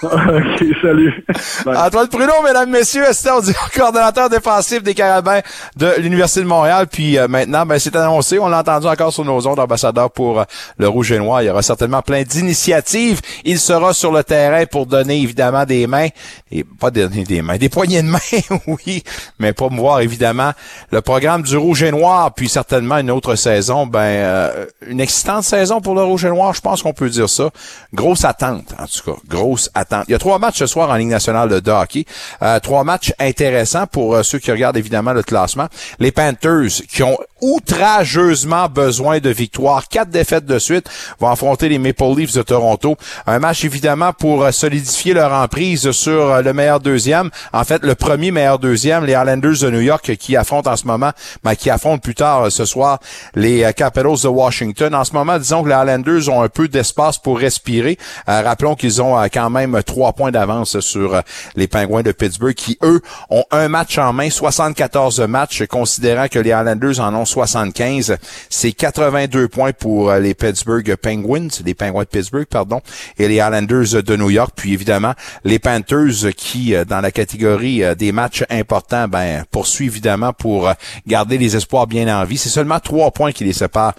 Ok, salut. Antoine Pruneau, mesdames, messieurs, Esther, coordonnateur défensif des Carabins de l'Université de Montréal. Puis euh, maintenant, ben, c'est annoncé, on l'a entendu encore sur nos ondes, ambassadeur pour euh, le Rouge et Noir. Il y aura certainement plein d'initiatives. Il sera sur le terrain pour donner évidemment des mains, et pas donner des mains, des poignées de main, oui, mais pour voir évidemment le programme du Rouge et Noir, puis certainement une autre saison, ben euh, une excitante saison pour le Rouge et Noir, je pense qu'on peut dire ça. Grosse attente, en tout cas, grosse attente. Il y a trois matchs ce soir en Ligue nationale de hockey. Euh, trois matchs intéressants pour euh, ceux qui regardent évidemment le classement. Les Panthers qui ont outrageusement besoin de victoire. Quatre défaites de suite vont affronter les Maple Leafs de Toronto. Un match évidemment pour euh, solidifier leur emprise sur euh, le meilleur deuxième. En fait, le premier meilleur deuxième, les Islanders de New York qui affrontent en ce moment, mais qui affrontent plus tard euh, ce soir les Capitals de Washington. En ce moment, disons que les Islanders ont un peu d'espace pour respirer. Rappelons qu'ils ont quand même trois points d'avance sur les Penguins de Pittsburgh qui, eux, ont un match en main, 74 matchs, considérant que les Islanders en ont 75. C'est 82 points pour euh, les Pittsburgh Penguins, les Penguins de Pittsburgh, pardon, et les Islanders de New York. Puis évidemment, les Panthers qui, euh, dans la catégorie euh, des matchs importants, ben, poursuivent évidemment pour garder les espoirs bien en vie. C'est seulement trois points qui les séparent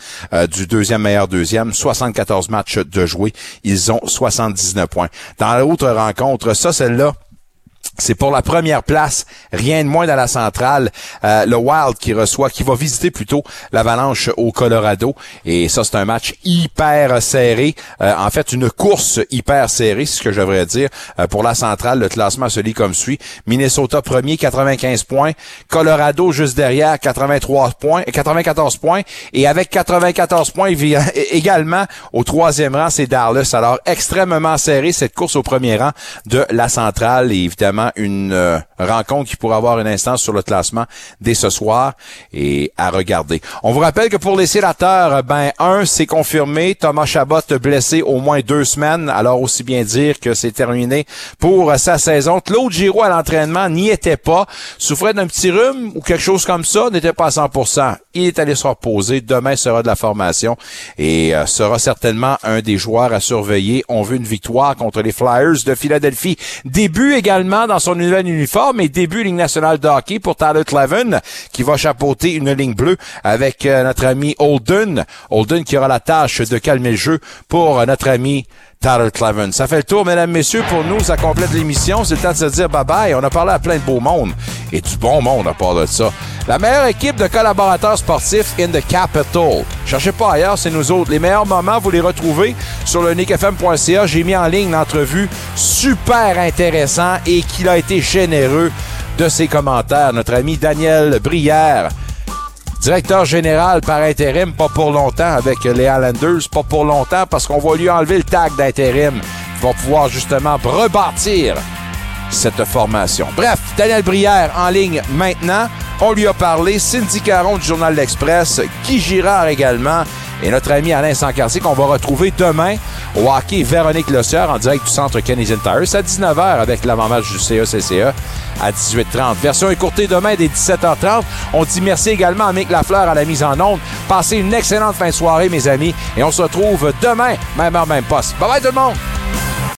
du deuxième meilleur deuxième. 74 matchs de jouer. Ils ont 79 points. Dans l'autre rencontre, ça, celle-là, c'est pour la première place, rien de moins dans la centrale, euh, le Wild qui reçoit, qui va visiter plutôt l'Avalanche au Colorado. Et ça, c'est un match hyper serré. Euh, en fait, une course hyper serrée, c'est ce que je devrais dire. Euh, pour la centrale, le classement se lit comme suit. Minnesota premier, 95 points. Colorado juste derrière, 83 points, 94 points. Et avec 94 points également, au troisième rang, c'est Dallas. Alors, extrêmement serré cette course au premier rang de la centrale. Et évidemment, une euh, rencontre qui pourra avoir une instance sur le classement dès ce soir et à regarder. On vous rappelle que pour les sénateurs, ben un, c'est confirmé, Thomas Chabot blessé au moins deux semaines, alors aussi bien dire que c'est terminé pour sa saison. Claude Giroux à l'entraînement n'y était pas, souffrait d'un petit rhume ou quelque chose comme ça, n'était pas à 100%. Il est allé se reposer, demain sera de la formation et euh, sera certainement un des joueurs à surveiller. On veut une victoire contre les Flyers de Philadelphie. Début également dans son nouvel uniforme et début Ligue nationale de hockey pour Tyler Cleven qui va chapeauter une ligne bleue avec euh, notre ami Holden. Holden qui aura la tâche de calmer le jeu pour euh, notre ami Tyler Cleven. Ça fait le tour, mesdames, messieurs, pour nous. Ça complète l'émission. C'est le temps de se dire bye-bye. On a parlé à plein de beau monde et du bon monde à part de ça. La meilleure équipe de collaborateurs sportifs in the capital. Cherchez pas ailleurs, c'est nous autres. Les meilleurs moments, vous les retrouvez sur le nickfm.ca. J'ai mis en ligne l'entrevue super intéressant et qu'il a été généreux de ses commentaires. Notre ami Daniel Brière, directeur général par intérim, pas pour longtemps avec les Islanders, pas pour longtemps parce qu'on va lui enlever le tag d'intérim. Il va pouvoir justement rebâtir cette formation. Bref, Daniel Brière en ligne maintenant. On lui a parlé. Cindy Caron du Journal L'Express, Guy Girard également et notre ami Alain Sancartier qu'on va retrouver demain au hockey Véronique Lossière en direct du centre Canadian Tire. C'est à 19h avec l'avant-match du CECCE à 18h30. Version écourtée demain dès 17h30. On dit merci également à Mick Lafleur à la mise en onde. Passez une excellente fin de soirée, mes amis, et on se retrouve demain, même heure, même poste. Bye bye tout le monde!